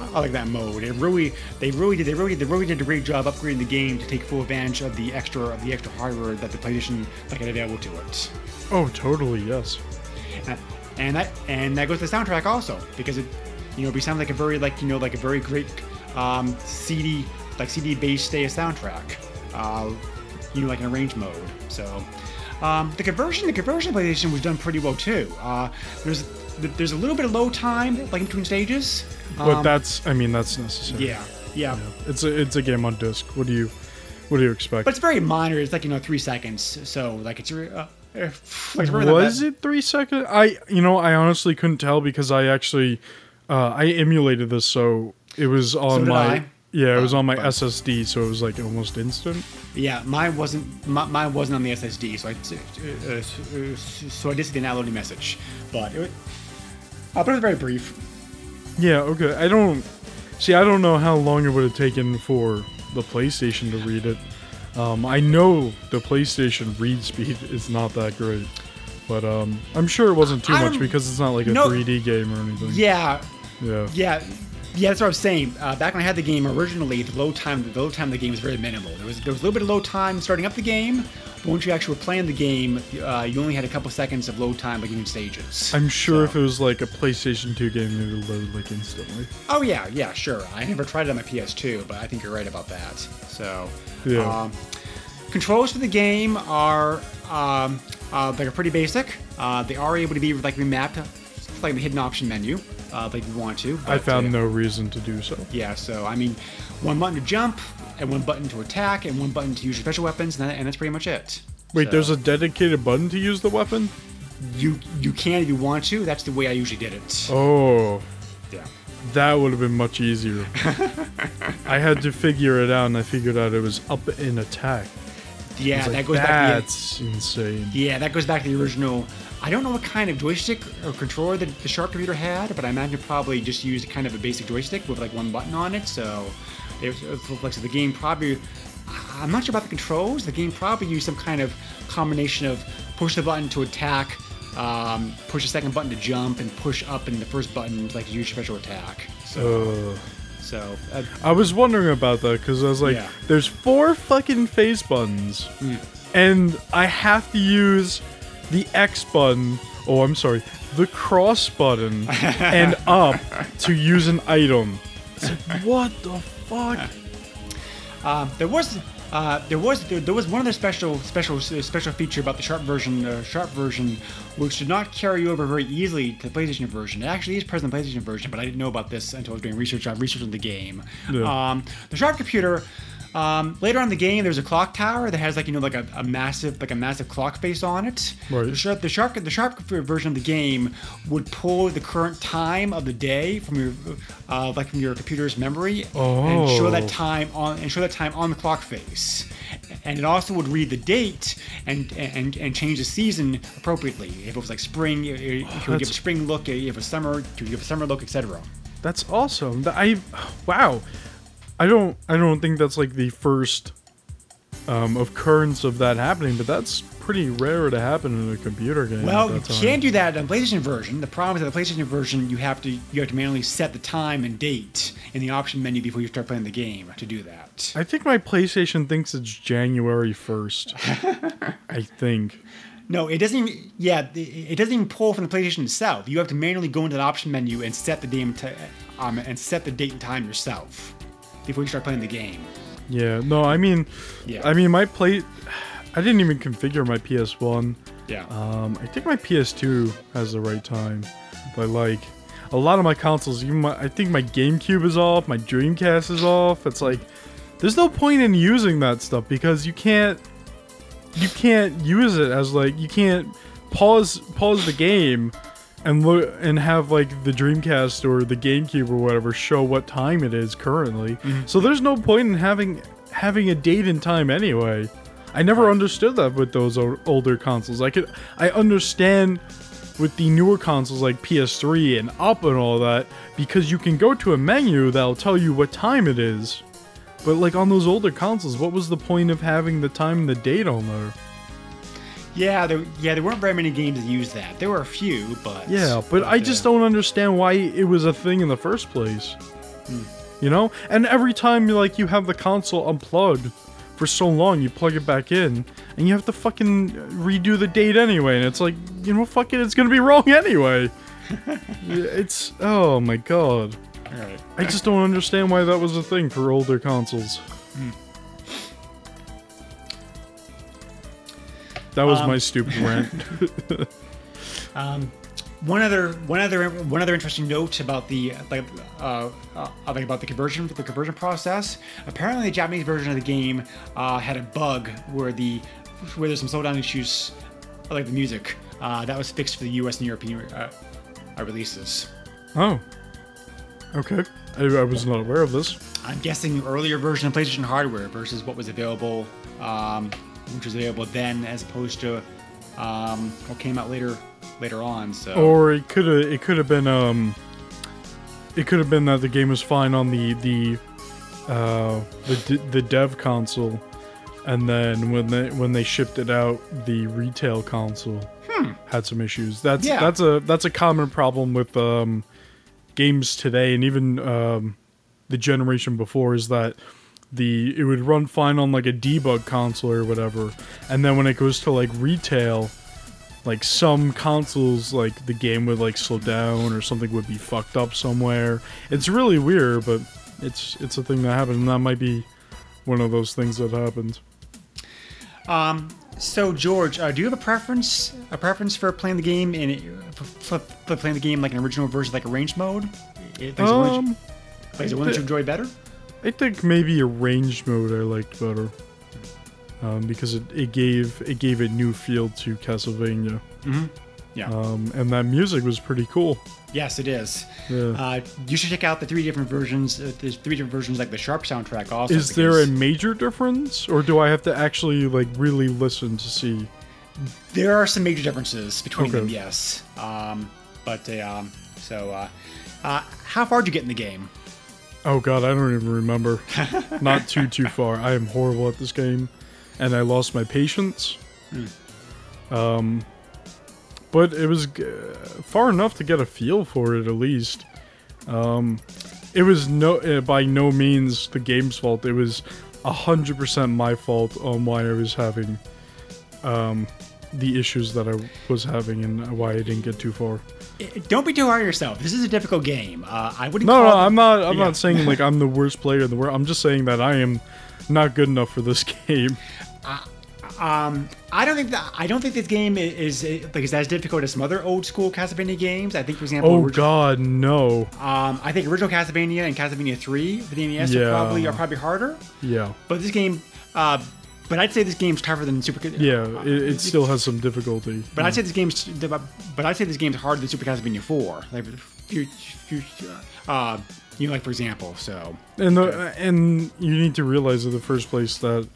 I like that mode. It really, they really did, they really, they really did a great job upgrading the game to take full advantage of the extra, of the extra hardware that the PlayStation like had available to it. Oh, totally. Yes. Uh, and that and that goes to the soundtrack also because it you know it sounds like a very like you know like a very great um, CD like CD based stay soundtrack uh, you know like in arrange mode so um, the conversion the conversion PlayStation was done pretty well too uh, there's there's a little bit of low time like in between stages But Um, that's. I mean, that's necessary. yeah yeah It's a it's a game on disc. What do you what do you expect? but it's very minor it's like you know three seconds so like it's uh, uh, it's really was it three seconds? I you know I honestly couldn't tell because I actually uh, I emulated this so it was on did my I. yeah it was Uh, on my but- SSD so it was like almost instant. Yeah, mine wasn't. mi- Mine wasn't on the SSD, so I uh, uh, so I did see the downloading message, but it, uh, but it was very brief. Yeah, okay. I don't see. I don't know how long it would have taken for the PlayStation to read it. Um, I know the PlayStation read speed (laughs) is not that great, but um, I'm sure it wasn't too I much because it's not like a no. 3D game or anything. Yeah, Yeah. yeah, yeah. That's what I was saying. Uh, back when I had the game originally, the load time, the load time of the game was very minimal. There was there was a little bit of load time starting up the game, but once you actually were playing the game, uh, you only had a couple seconds of load time between stages. I'm sure So- if it was like a PlayStation 2 game, it would load like instantly. Oh yeah, yeah, sure. I never tried it on my PS2, but I think you're right about that. So, Yeah. um, controls for the game are um, uh, they're pretty basic. Uh, they are able to be like remapped, like the hidden option menu, uh, like you want to. I found uh, no reason to do so. Yeah, so I mean, one button to jump, and one button to attack, and one button to use your special weapons, and, that, and that's pretty much it. Wait, So, there's a dedicated button to use the weapon? you you can if you want to. That's the way I usually did it. Oh, Yeah. That would have been much easier. (laughs) I had to figure it out, and I figured out it was up in attack. Yeah, was that like, goes back. That's insane. yeah, that goes back to the original. I don't know what kind of joystick or controller the, the Sharp computer had, but I imagine probably just used kind of a basic joystick with like one button on it. So it was, it was like so the game probably. I'm not sure about the controls. The game probably used some kind of combination of push the button to attack, um, push the second button to jump, and push up and the first button like use special attack. So, Uh, so uh, I was wondering about that because I was like, Yeah. there's four fucking face buttons, and I have to use the X button. Oh, I'm sorry, the cross button (laughs) and up to use an item. It's like, (laughs) what the fuck? Um, there was uh, there was there, there was one other special special special feature about the Sharp version uh, Sharp version, which did not carry over very easily to the PlayStation version. It actually is present in the PlayStation version, but I didn't know about this until I was doing research on research on the game. Yeah. Um, the Sharp computer. Um, later on in the game, there's a clock tower that has like you know like a, a massive like a massive clock face on it. Right. The Sharp the Sharp the Sharp version of the game would pull the current time of the day from your uh, like from your computer's memory and show Oh. that time on and show that time on the clock face. And it also would read the date and and, and change the season appropriately. If it was like spring, it, it would give a spring look. If it was summer, it would give a summer look, etc. That's awesome. I wow. I don't I don't think that's like the first um, occurrence of that happening, but that's pretty rare to happen in a computer game. Well, you can do that on PlayStation version. The problem is that the PlayStation version, you have to you have to manually set the time and date in the option menu before you start playing the game to do that. I think my PlayStation thinks it's January first. (laughs) I think. No, it doesn't. Even, yeah, it doesn't even pull from the PlayStation itself. You have to manually go into the option menu and set the game to, um, and set the date and time yourself before you start playing the game. Yeah. No, I mean, Yeah. I mean my play. I didn't even configure my PS1. Yeah. Um, I think my PS2 has the right time, but like a lot of my consoles, even my, I think my GameCube is off, my Dreamcast is off. It's like there's no point in using that stuff because you can't you can't use it as like you can't pause pause the game and look and have like the Dreamcast or the GameCube or whatever show what time it is currently. Mm-hmm. So there's no point in having having a date and time anyway. I never understood that with those o- older consoles. I could I understand with the newer consoles like PS3 and up and all that because you can go to a menu that'll tell you what time it is. But like on those older consoles, what was the point of having the time and the date on there? Yeah, there, yeah, there weren't very many games that used that. There were a few, but Yeah, but I just uh, don't understand why it was a thing in the first place. You know? And every time like you have the console unplugged for so long, you plug it back in, and you have to fucking redo the date anyway, and it's like, you know, fuck it, it's gonna be wrong anyway. (laughs) it's oh my god. I just don't understand why that was a thing for older consoles. That was Um, my stupid rant. (laughs) (laughs) Um, one other, one other, one other interesting note about the like, uh, uh, like about the conversion, the conversion process. Apparently, the Japanese version of the game uh, had a bug where the where there's some slowdown issues, like the music. Uh, that was fixed for the U.S. and European uh, uh, releases. oh. Okay. I, I was not aware of this. I'm guessing earlier version of PlayStation hardware versus what was available, um, which was available then, as opposed to um, what came out later later on. So. Or it could have it could have been um it could have been that the game was fine on the the uh the the dev console and then when they when they shipped it out the retail console had some issues. That's Yeah. that's a that's a common problem with um games today and even um the generation before is that the it would run fine on like a debug console or whatever and then when it goes to like retail like some consoles like the game would like slow down or something would be fucked up somewhere it's really weird but it's it's a thing that happens and that might be one of those things that happened Um, so George, uh, do you have a preference a preference for playing the game in for, for playing the game like an original version, like arrange mode? It, like, one that you- um it one that you enjoy better? I think maybe arrange mode i liked better um, because it, it gave it gave a new feel to castlevania Yeah. Um, and that music was pretty cool. Yes, it is. Yeah. Uh, you should check out the three different versions. Uh, there's three different versions, like the Sharp soundtrack. Also, Is there a major difference, or do I have to actually like really listen to see? there are some major differences between Okay. them. Yes. Um, but uh, um, so, uh, uh, how far did you get in the game? Oh god, I don't even remember. (laughs) Not too too far. I am horrible at this game, and I lost my patience. Um, but it was g- far enough to get a feel for it at least. Um, it was no uh, by no means the game's fault. It was hundred percent my fault on why I was having um, the issues that I was having and why I didn't get too far. Don't be too hard on yourself. This is a difficult game. Uh, I wouldn't. No, no, it- I'm not. I'm Yeah. not saying like (laughs) I'm the worst player in the world. I'm just saying that I am not good enough for this (laughs) game. Um, I don't think that I don't think this game is, is like is as difficult as some other old school Castlevania games. I think, for example, Oh orig- God, no. um, I think original Castlevania and Castlevania Three for the NES Yeah. are probably are probably harder. Yeah, But this game, uh, but I'd say this game's tougher than Super. yeah. It, it still has some difficulty. But I'd say this game's but I'd say this game's harder than Super Castlevania Four. Like, uh, you know, like for example, so And the, and you need to realize in the first place that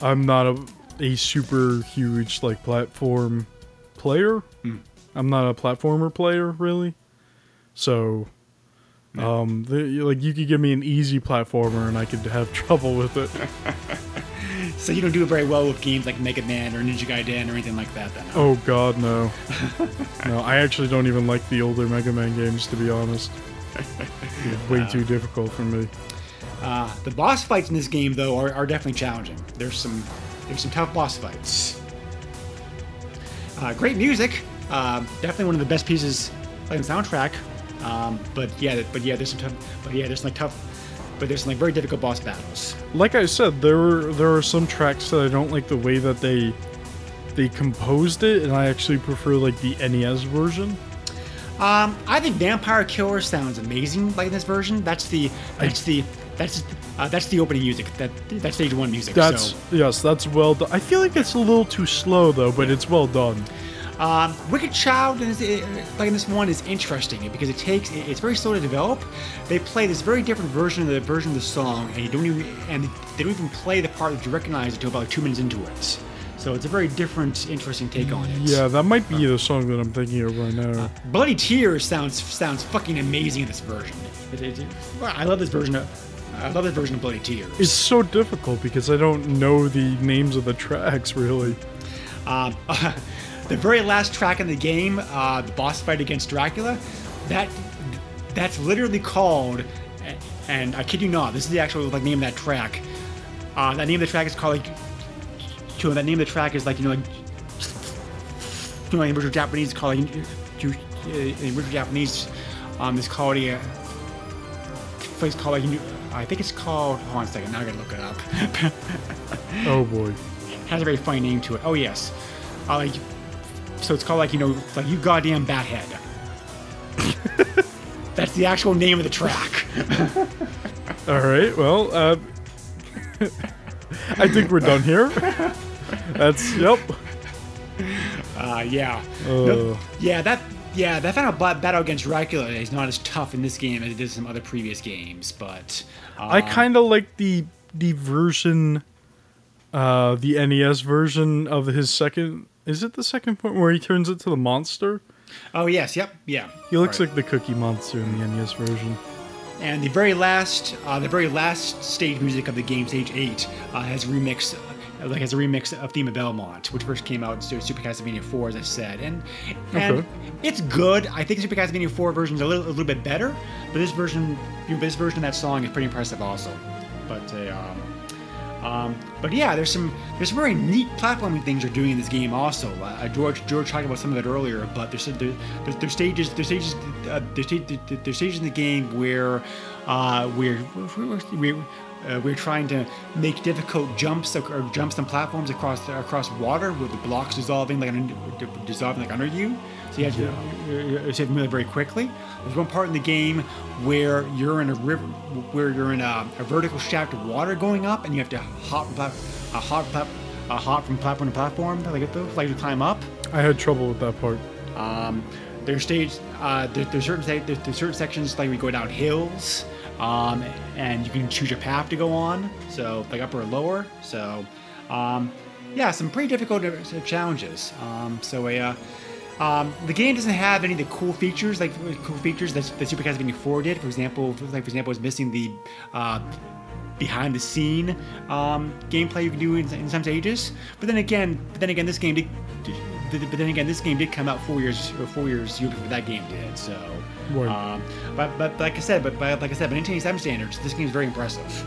I'm not a, a super huge like platform player. I'm not a platformer player really. So um the, like you could give me an easy platformer and I could have (laughs) trouble with it. (laughs) so you don't do very well with games like Mega Man or Ninja Gaiden or anything like that. Then. Oh god no. (laughs) no, I actually don't even like the older Mega Man games to be honest. Way too difficult for me. Uh, the boss fights in this game, though, are, are definitely challenging. There's some there's some tough boss fights. Uh, great music, uh, definitely one of the best pieces like the soundtrack. Um, but yeah, but yeah, there's some tough, but yeah, there's like tough, but there's some like very difficult boss battles. like I said, there were there are some tracks that I don't like the way that they they composed it, and I actually prefer like the NES version. Um, I think Vampire Killer sounds amazing like in this version. That's the that's the that's uh, that's the opening music. That that's stage one music. That's so. yes, that's well done. I feel like it's a little too slow though, but it's well done. Um, Wicked Child, is, uh, like in this one, is interesting because it takes it- it's very slow to develop. They play this very different version of the version of the song, and you don't even and they don't even play the part that you recognize until about like two minutes into it. So it's a very different, interesting take on it. Yeah, that might be the song that I'm thinking of right now. Bloody Tears sounds sounds fucking amazing in this version. It- it- it- I love this version of I love this version of Bloody Tears. It's so difficult because I don't know the names of the tracks really. Um, (laughs) the very last track in the game, uh, the boss fight against Dracula, that that's literally called, and I kid you not, this is the actual like name of that track. Uh, that name of the track is called like, you know, that name of the track is like you know like, you know, in original Japanese, it's called like, uh, in original Japanese, um, it's called a uh, place called like, I think it's called. Hold on a second, now I gotta look it up. (laughs) Oh boy. has a very funny name to it. Oh yes, uh, like so it's called like you know like you goddamn bathead. (laughs) That's the actual name of the track. (laughs) All right. Well, uh, (laughs) I think we're done here. That's yep. Uh, yeah, Uh, yeah that yeah that final battle against Dracula is not as tough in this game as it is in some other previous games, but uh, I kind of like the the version, uh, the NES version of his second. Is it the second point where he turns into the monster? oh yes yep yeah He looks Right. like the Cookie Monster in the NES version. And the very last, uh, the very last stage music of the game, stage eight, uh, has a remix, uh, like has a remix of Theme of Belmont, which first came out in Super Castlevania 4, as I said, and and Okay. it's good. I think Super Castlevania 4 version is a little, a little bit better, but this version, you know, this version of that song is pretty impressive also. But uh, um, um, but yeah, there's some there's some very neat platforming things they're doing in this game also. Uh, George George talked about some of it earlier, but there's there, there's, there's stages there's stages uh, there's, there's stages in the game where uh, we're we're uh, we're trying to make difficult jumps or jumps and platforms across across water with the blocks dissolving like dissolving like under you. So you have to, you- you have to move very quickly. There's one part in the game where you're in a river, where you're in a, a vertical shaft of water going up, and you have to hop, plat- hop, hop from platform to platform, like like to climb up. I had trouble with that part. Um, there's stage, uh, there, there's certain there's, there's certain sections like we go down hills, um, and you can choose your path to go on. So like upper or lower. So, um, yeah, some pretty difficult uh, challenges. Um, so a. Uh, um, the game doesn't have any of the cool features, like cool features that, that Super Castlevania 4 did. For example, like for example, it's missing the uh, behind the scene um, gameplay you can do in, in some stages. But then again, but then again, this game did. But then again, this game did come out four years four years before that game did. So, um, but, but but like I said, but, but like I said, by 1987 standards, this game is very impressive.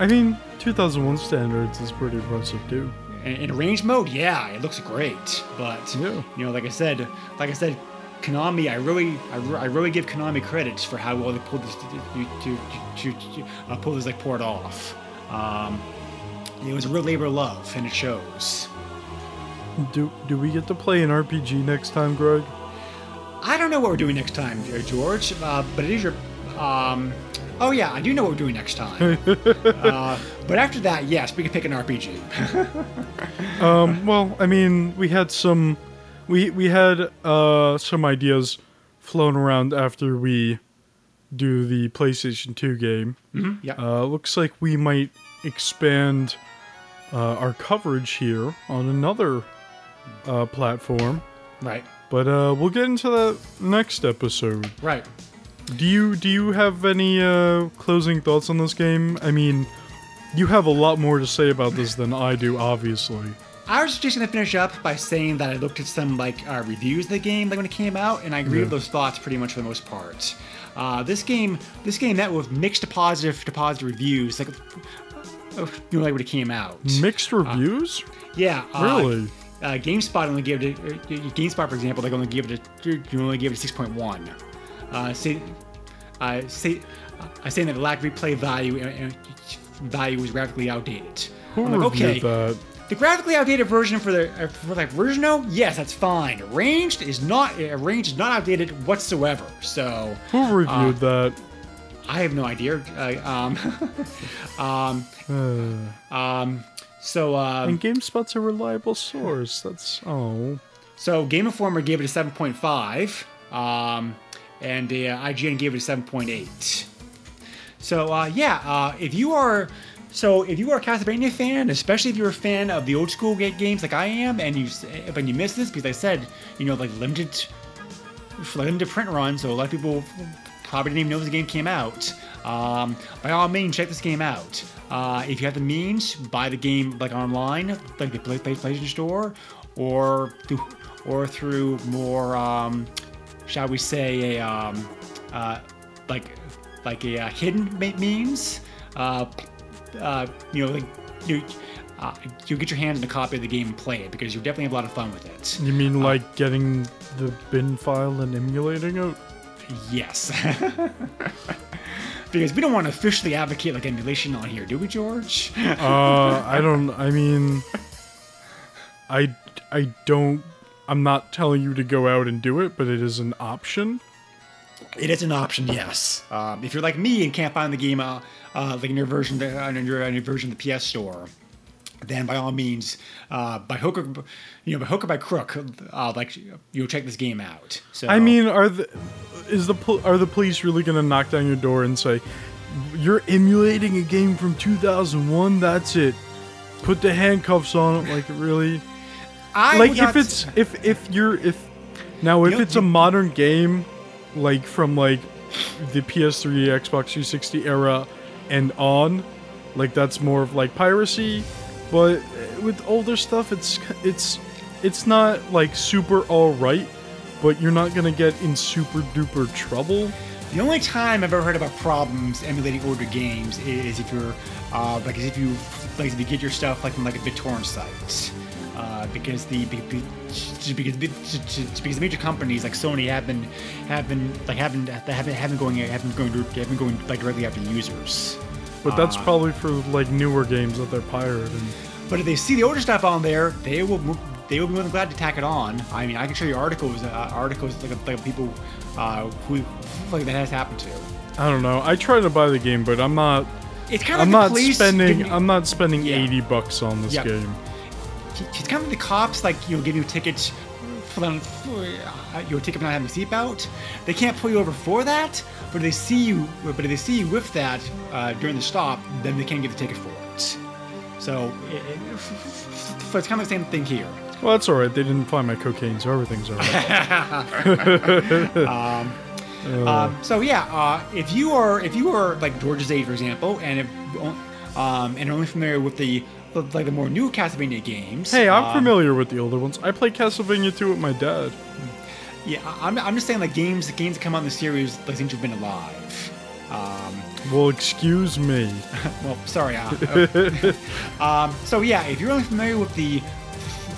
I mean, 2001 standards is pretty impressive too. In, arranged mode, yeah, it looks great. But Yeah. you know, like I said, like I said, Konami, I really, I, re- I really give Konami credits for how well they pulled this to, to, to, to uh, pull this like port off. Um, it was a real labor of love, and it shows. Do do we get to play an RPG next time, Greg? I don't know what we're doing next time, George, uh, but it is your. Um, oh yeah, I do know what we're doing next time. (laughs) uh, but after that, yes, we can pick an RPG. (laughs) Um, well, I mean, we had some, we we had uh some ideas flown around after we do the PlayStation 2 game. yeah. Uh, looks like we might expand uh, our coverage here on another uh, platform, right. but uh, we'll get into that next episode. Right. Do you do you have any uh, closing thoughts on this game? I mean, you have a lot more to say about this than I do, obviously. I was just gonna finish up by saying that I looked at some like uh, reviews of the game like when it came out, and I agree Yeah. with those thoughts pretty much for the most part. Uh, this game, this game met with mixed to positive to positive reviews, like uh, you know, like when it came out. Mixed reviews? Yeah. Uh, Really? Uh, GameSpot only gave it. A, uh, GameSpot, for example, they only gave it a. You only gave it a six point one. Uh, say, uh, say, uh, saying that the lack of replay value and, and value was graphically outdated. Who I'm like, reviewed okay, that? the graphically outdated version for the uh, for like version yes, that's fine. Arranged is not arranged is not outdated whatsoever. So Who reviewed that? I have no idea. Uh, um, (laughs) um, Uh, um, so um, and GameSpot's a reliable source. That's oh. So Game Informer gave it a 7.5, um, and uh, IGN gave it a 7.8. So uh, yeah, uh, if you are so if you are a Castlevania fan, especially if you're a fan of the old school games like I am, and you but you missed this because I said you know like limited limited print run, so a lot of people probably didn't even know this game came out. Um, by all means, check this game out. Uh, if you have the means, buy the game like online, like the Play- Play- PlayStation Store, or through, or through more, um, shall we say, a um, uh, like like a uh, hidden means. Uh, uh, you know, like you. Uh, you'll get your hands on a copy of the game and play it because you'll definitely have a lot of fun with it. You mean like getting the bin file and emulating it? Yes. (laughs) because we don't want to officially advocate like emulation on here, do we, George? Uh, I don't. I mean, I I don't. I'm not telling you to go out and do it, but it is an option. It is an option, yes. Um, if you're like me and can't find the game, uh, uh, like in your version, uh, in your, in your version of the PS Store, then by all means, uh, by hook or you know, by hook or by crook, uh, like you'll check this game out. So I mean, are the is the pol- are the police really gonna knock down your door and say you're emulating a game from 2001? That's it. Put the handcuffs on it. Like really? I like if it's if if you're if now if You it's a modern game like from like the PS3 Xbox 360 era and on like that's more of like piracy but with older stuff it's it's it's not like super all right but you're not going to get in super duper trouble. The only time I've ever heard about problems emulating older games is if you're, uh, like, if you, like, if you get your stuff like from like a BitTorrent site, uh, because the be- be- because because because the major companies like Sony have been have been like haven't haven't haven't going haven't going haven't going like directly after users. but that's Uh, probably for like newer games that they're pirating But if they see the older stuff on there, they will they will be more than glad to tack it on. I mean, I can show you articles uh, articles like like people uh, who like that has happened to. i don't know i try to buy the game but i'm not It's kind of I'm like not police spending. I'm not spending Yeah. eighty bucks on this Yeah. game. It's kind of the cops, like you'll give you tickets for, them- for uh, your ticket for not having a seatbelt. They can't pull you over for that, but if they see you, but if they see you with that uh, during the stop, then they can't get the ticket for it. So it, it, (laughs) so it's kind of the same thing here. Well, that's all right. They didn't find my cocaine, so everything's all right. (laughs) Um, so yeah, uh, if you are if you are like George's age, for example, and if um, and are only familiar with the like the more new Castlevania games. hey, I'm um, familiar with the older ones. I played Castlevania 2 with my dad. Yeah, I'm, I'm just saying like games the games that come out in the series like since you've been alive. Um, Well, excuse me. (laughs) well, sorry. Uh, uh, (laughs) um, so yeah, if you're only familiar with the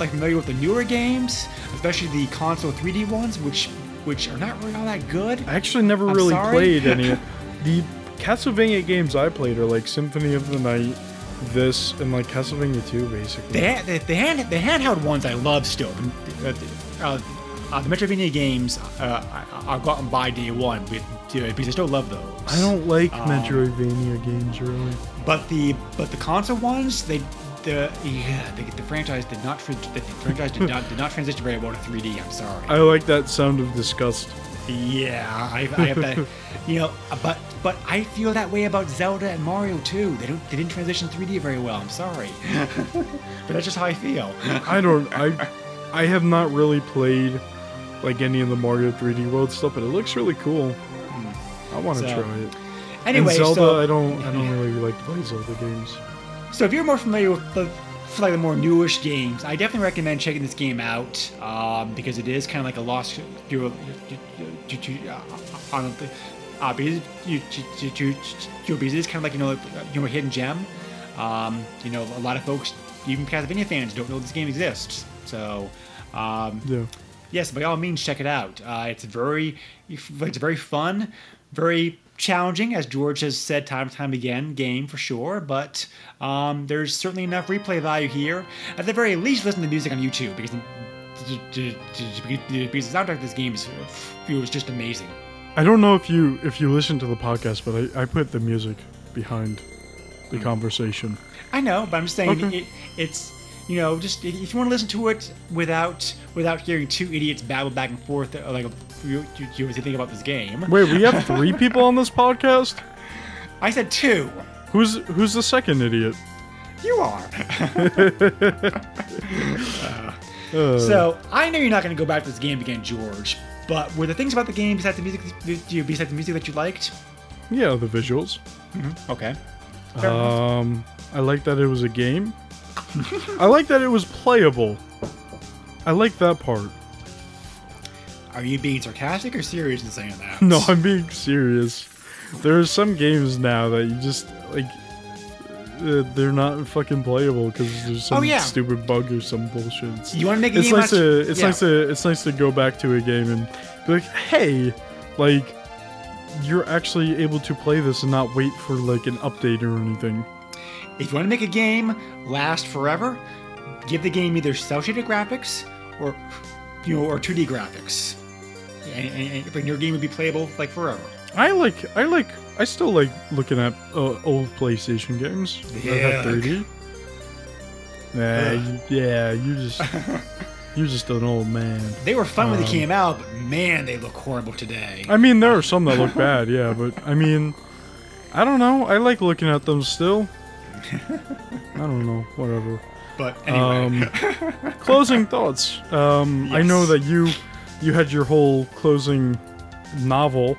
like familiar with the newer games, especially the console 3D ones, which which are not really all that good. I actually never I'm really sorry? played any. (laughs) the Castlevania games I played are like Symphony of the Night, this, and like Castlevania 2, basically. The, ha- the, the, hand, the handheld ones I love still. The, uh, uh, uh, the Metroidvania games uh, I, I'll go out day one but, because I still love those. I don't like Um, Metroidvania games really. But the but the console ones, they the yeah, the, the franchise did not the franchise did not did not transition very well to 3D. I'm sorry. I like that sound of disgust. Yeah, I, I have that. (laughs) You know, but but I feel that way about Zelda and Mario too. They don't they didn't transition 3D very well. I'm sorry, (laughs) but that's just how I feel. (laughs) I don't. I I have not really played like any of the Mario 3D World stuff, but it looks really cool. Hmm. I want to So, try it. Anyway, and Zelda, so, I don't. I don't really like to play Zelda games. So if you're more familiar with the for like the more newish games, I definitely recommend checking this game out um, because it is kind of like a lost you, you, uh, on the uh, because you, you, you, you, because it is kind of like you know you know a hidden gem. Um, you know, a lot of folks, even Castlevania fans, don't know this game exists. So. Um, Yeah. yes, by all means, check it out. Uh, it's very, it's very fun, very challenging, as George has said time and time again. Game for sure, but um, there's certainly enough replay value here. At the very least, listen to the music on YouTube because because the soundtrack of this game is it was just amazing. I don't know if you if you listen to the podcast, but I, I put the music behind the conversation. I know, but I'm just saying Okay. it, it's you know just if you want to listen to it without without hearing two idiots babble back and forth uh, like you, you, you think about this game. Wait, we have three (laughs) people on this podcast. I said two. Who's who's the second idiot? You are. (laughs) Uh, So I know you're not going to go back to this game again, George. But were the things about the game besides the music, besides the music that you liked? yeah, the visuals. Okay. Fair enough. Um, I like that it was a game. (laughs) I like that it was playable. I like that part. Are you being sarcastic or serious in saying that? (laughs) No, I'm being serious. There are some games now that you just like. Uh, they're not fucking playable because there's some Oh, yeah. stupid bug or some bullshit. You want to make a it's nice to it's yeah. nice to it's nice to go back to a game and be like, hey, like you're actually able to play this and not wait for like an update or anything. If you want to make a game last forever, give the game either cel shaded graphics or you know or 2D graphics, and, and, and your game would be playable like forever. I like I like I still like looking at uh, old PlayStation games that have Yuck. 3D. Nah, you, yeah, you just (laughs) you're just an old man. They were fun when they Um, came out, but man, they look horrible today. I mean, there are some that look bad, yeah, but I mean, I don't know. I like looking at them still. (laughs) I don't know, whatever. But anyway, Um, (laughs) closing thoughts. Um, I know that you you had your whole closing novel,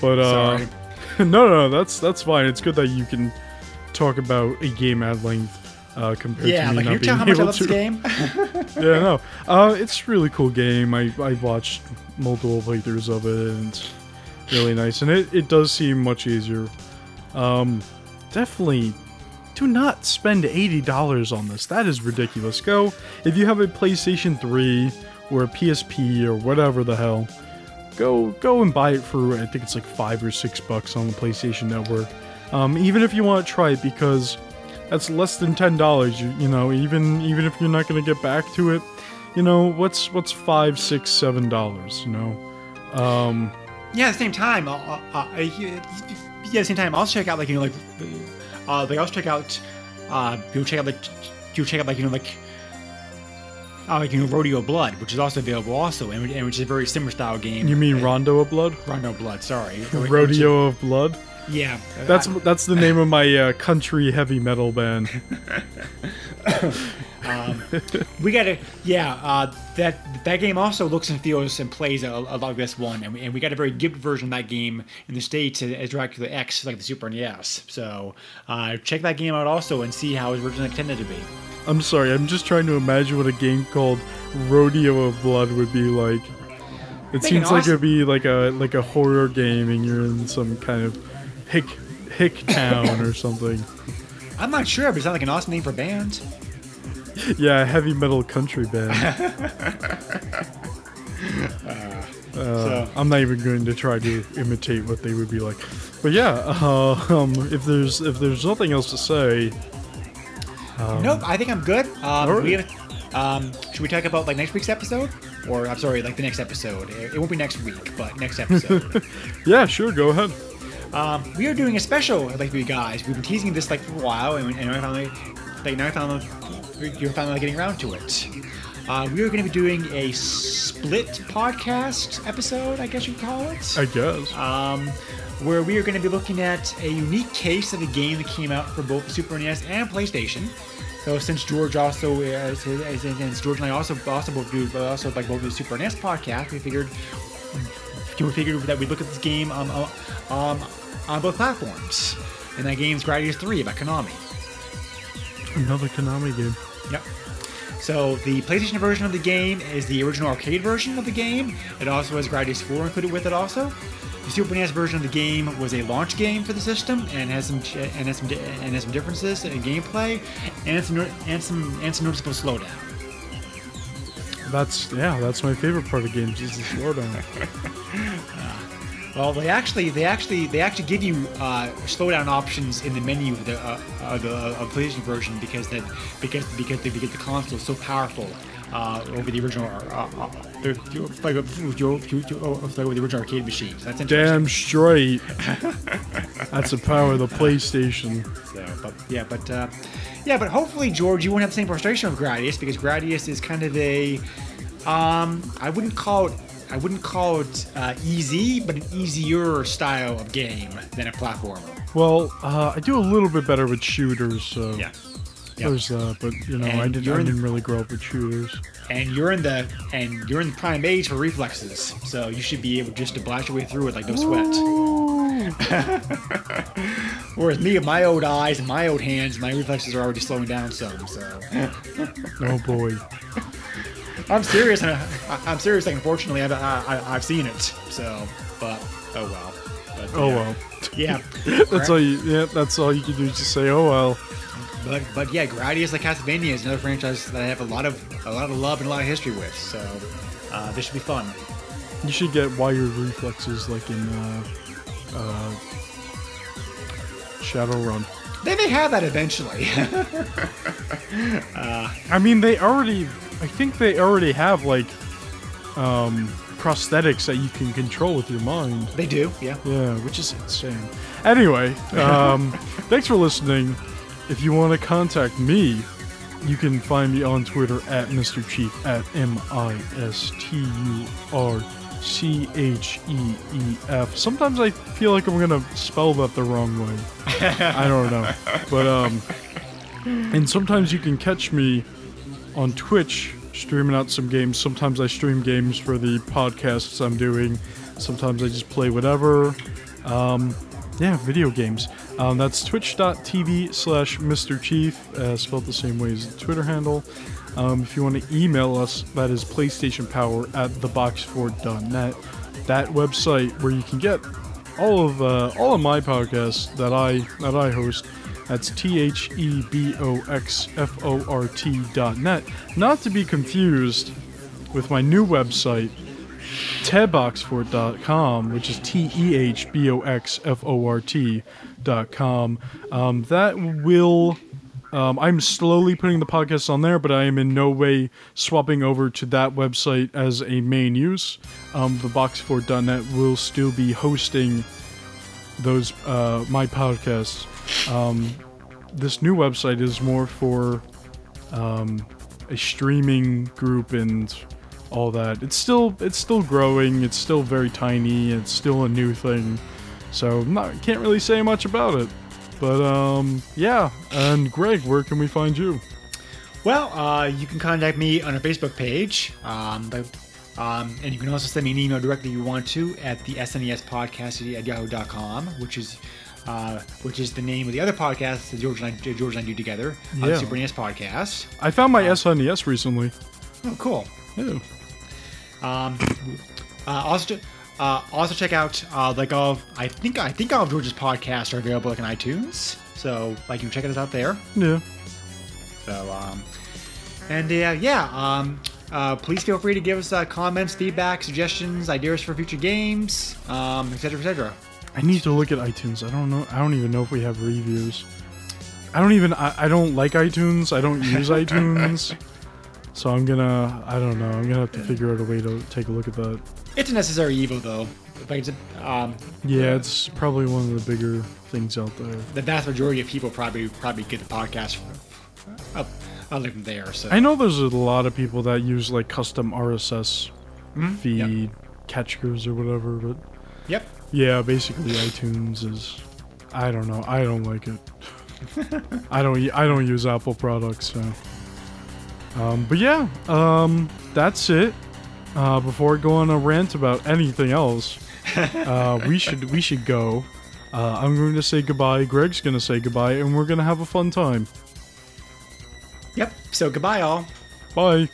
but uh, (laughs) no, no, no, that's that's fine. It's good that you can talk about a game at length uh, compared yeah, to me like not you being tell how much I able love to. this game. yeah, no, uh, it's a really cool game. I I watched multiple playthroughs of it, and it's really nice. And it, it does seem much easier. Um, definitely. Do not spend eighty dollars on this. That is ridiculous. Go if you have a PlayStation 3 or a PSP or whatever the hell. Go go and buy it for I think it's like five or six bucks on the PlayStation Network. Um, even if you want to try it because that's less than ten dollars. You, you know, even even if you're not gonna get back to it, you know what's what's five, six, seven dollars. You know, um, yeah, at the same time, uh, uh, uh, yeah, at the same time, I'll check out like you know like, uh, like I'll check out, uh, you'll check out like you'll check out like you know like, uh, like you know, Rodeo Blood, which is also available also, and, and which is a very similar style game. You mean Rondo of Blood? Rondo Blood? Sorry, (laughs) Rodeo of Blood. Yeah, That's I- that's the name of my uh, country heavy metal band. (laughs) we gotta. Yeah, uh, that that game also looks and feels and plays a, a lot like this one, and we, and we got a very gift version of that game in the states as Dracula X, like the Super NES. So uh, check that game out also and see how it's originally intended to be. I'm sorry, I'm just trying to imagine what a game called Rodeo of Blood would be like. It Make seems an like it'd be like a like a horror game and you're in some kind of hick hick town or something. I'm not sure, but it sounds like an awesome name for a band. Yeah, heavy metal country band. (laughs) Uh, So- I'm not even going to try to imitate what they would be like. But yeah, uh, (laughs) um, if there's if there's nothing else to say, nope, I think I'm good. Um, alright. we gotta, um, should we talk about like next week's episode, or I'm sorry, like the next episode? It, it won't be next week, but next (laughs) episode. yeah, sure, go ahead. Um, we are doing a special, like for you guys. We've been teasing this like for a while, and, and I finally, like now I finally, you're finally getting around to it. Uh, we are going to be doing a split podcast episode, I guess you'd call it, I guess. um, where we are going to be looking at a unique case of a game that came out for both Super NES and PlayStation. So since George also, uh, since George and I also also both do also like both the Super NES podcast, we figured we figured that we'd look at this game on, um, on both platforms. And that game's Gradius 3 by Konami. Another Konami game. Yep. So the PlayStation version of the game is the original arcade version of the game. It also has Gradius 4 included with it also. The Super NES version of the game was a launch game for the system and has some and has some and has some differences in gameplay and some and some and some noticeable slowdown. That's yeah, that's my favorite part of games is the slowdown. (laughs) Well, they actually, they actually, they actually give you uh, slowdown options in the menu of the uh, of the of PlayStation version because that because because the, because the console is so powerful uh, over the original uh, uh, the, like like with the original arcade machines. That's. Damn straight. That's the power of the PlayStation. So, but yeah, but uh, yeah, but hopefully, George, you won't have the same frustration with Gradius because Gradius is kind of a um, I wouldn't call it. I wouldn't call it uh, easy, but an easier style of game than a platformer. Well, uh, I do a little bit better with shooters, so Yeah. there's that. But you know, I didn't, I didn't really grow up with shooters. and you're in the and you're in the prime age for reflexes, so you should be able just to blast your way through it like no sweat. (laughs) Whereas me, with my old eyes and my old hands, my reflexes are already slowing down some. So Oh boy. (laughs) I'm serious. and I, I'm serious. Like unfortunately, I've I, I, I've seen it. So, but oh well. But, Oh yeah. well. Yeah. (laughs) That's all you. Yeah, that's all you can do just say, "Oh well." But but yeah, Gradius like Castlevania is another franchise that I have a lot of a lot of love and a lot of history with. So uh, this should be fun. You should get wired reflexes like in uh, uh, Shadowrun. They may have that eventually. (laughs) I mean, they already. I think they already have like um, prosthetics that you can control with your mind. they do. Yeah. Yeah, which is insane. Anyway, (laughs) um, thanks for listening. If you want to contact me, you can find me on Twitter at Mr. Chief at M I S T U R C H E E F. Sometimes I feel like I'm gonna spell that the wrong way. (laughs) I don't know, but um, and sometimes you can catch me on Twitch streaming out some games. Sometimes I stream games for the podcasts I'm doing. Sometimes I just play whatever. Um, yeah, video games. Um, that's twitch.tv slash Mr. Chief, uh, spelled the same way as the Twitter handle. Um, if you want to email us, that is PlayStation Power at theboxfort.net. That website where you can get all of uh, all of my podcasts that I that I host. That's T H E B O X F O R T dot net. Not to be confused with my new website, tehboxfort.com, which is T E H B O X F O R T dot com. Um, that will. Um, I'm slowly putting the podcast on there, but I am in no way swapping over to that website as a main use. Um, the boxfort.net will still be hosting those uh, my podcasts. Um, this new website is more for um, a streaming group and all that. It's still it's still growing. It's still very tiny. It's still a new thing. So not can't really say much about it. But um yeah, and Greg, where can we find you? Well, uh, you can contact me on our Facebook page, um, but, um, and you can also send me an email directly if you want to at the SNES podcast at yahoo.com, which is uh, which is the name of the other podcast that George and I, George and I do together, uh, Yeah. the Super NES podcast. I found my SNES recently. Oh, cool. Yeah. Um, uh, also, uh, also check out uh, like all of, I think I think all of George's podcasts are available like on iTunes, so like you can check us out there. Yeah. So, um, and uh, yeah, um, uh, please feel free to give us uh, comments, feedback, suggestions, ideas for future games, um, etc., etc. I need to look at iTunes. I don't know. I don't even know if we have reviews. I don't even. I, I don't like iTunes. I don't use iTunes. (laughs) So I'm gonna. I don't know. I'm gonna have to figure out a way to take a look at that. It's a necessary evil, though. Like, it's um, Yeah, it's probably one of the bigger things out there. the vast majority of people probably probably get the podcast up, other from there. So I know there's a lot of people that use like custom RSS feed catchers or whatever, but yep. Yeah, basically iTunes is. I don't know. I don't like it. (laughs) I don't. I don't use Apple products, so. Um, but yeah, um, that's it. Uh, before I go on a rant about anything else, uh, we should we should go. Uh, I'm going to say goodbye. Greg's going to say goodbye, and we're going to have a fun time. Yep. So goodbye, all. Bye.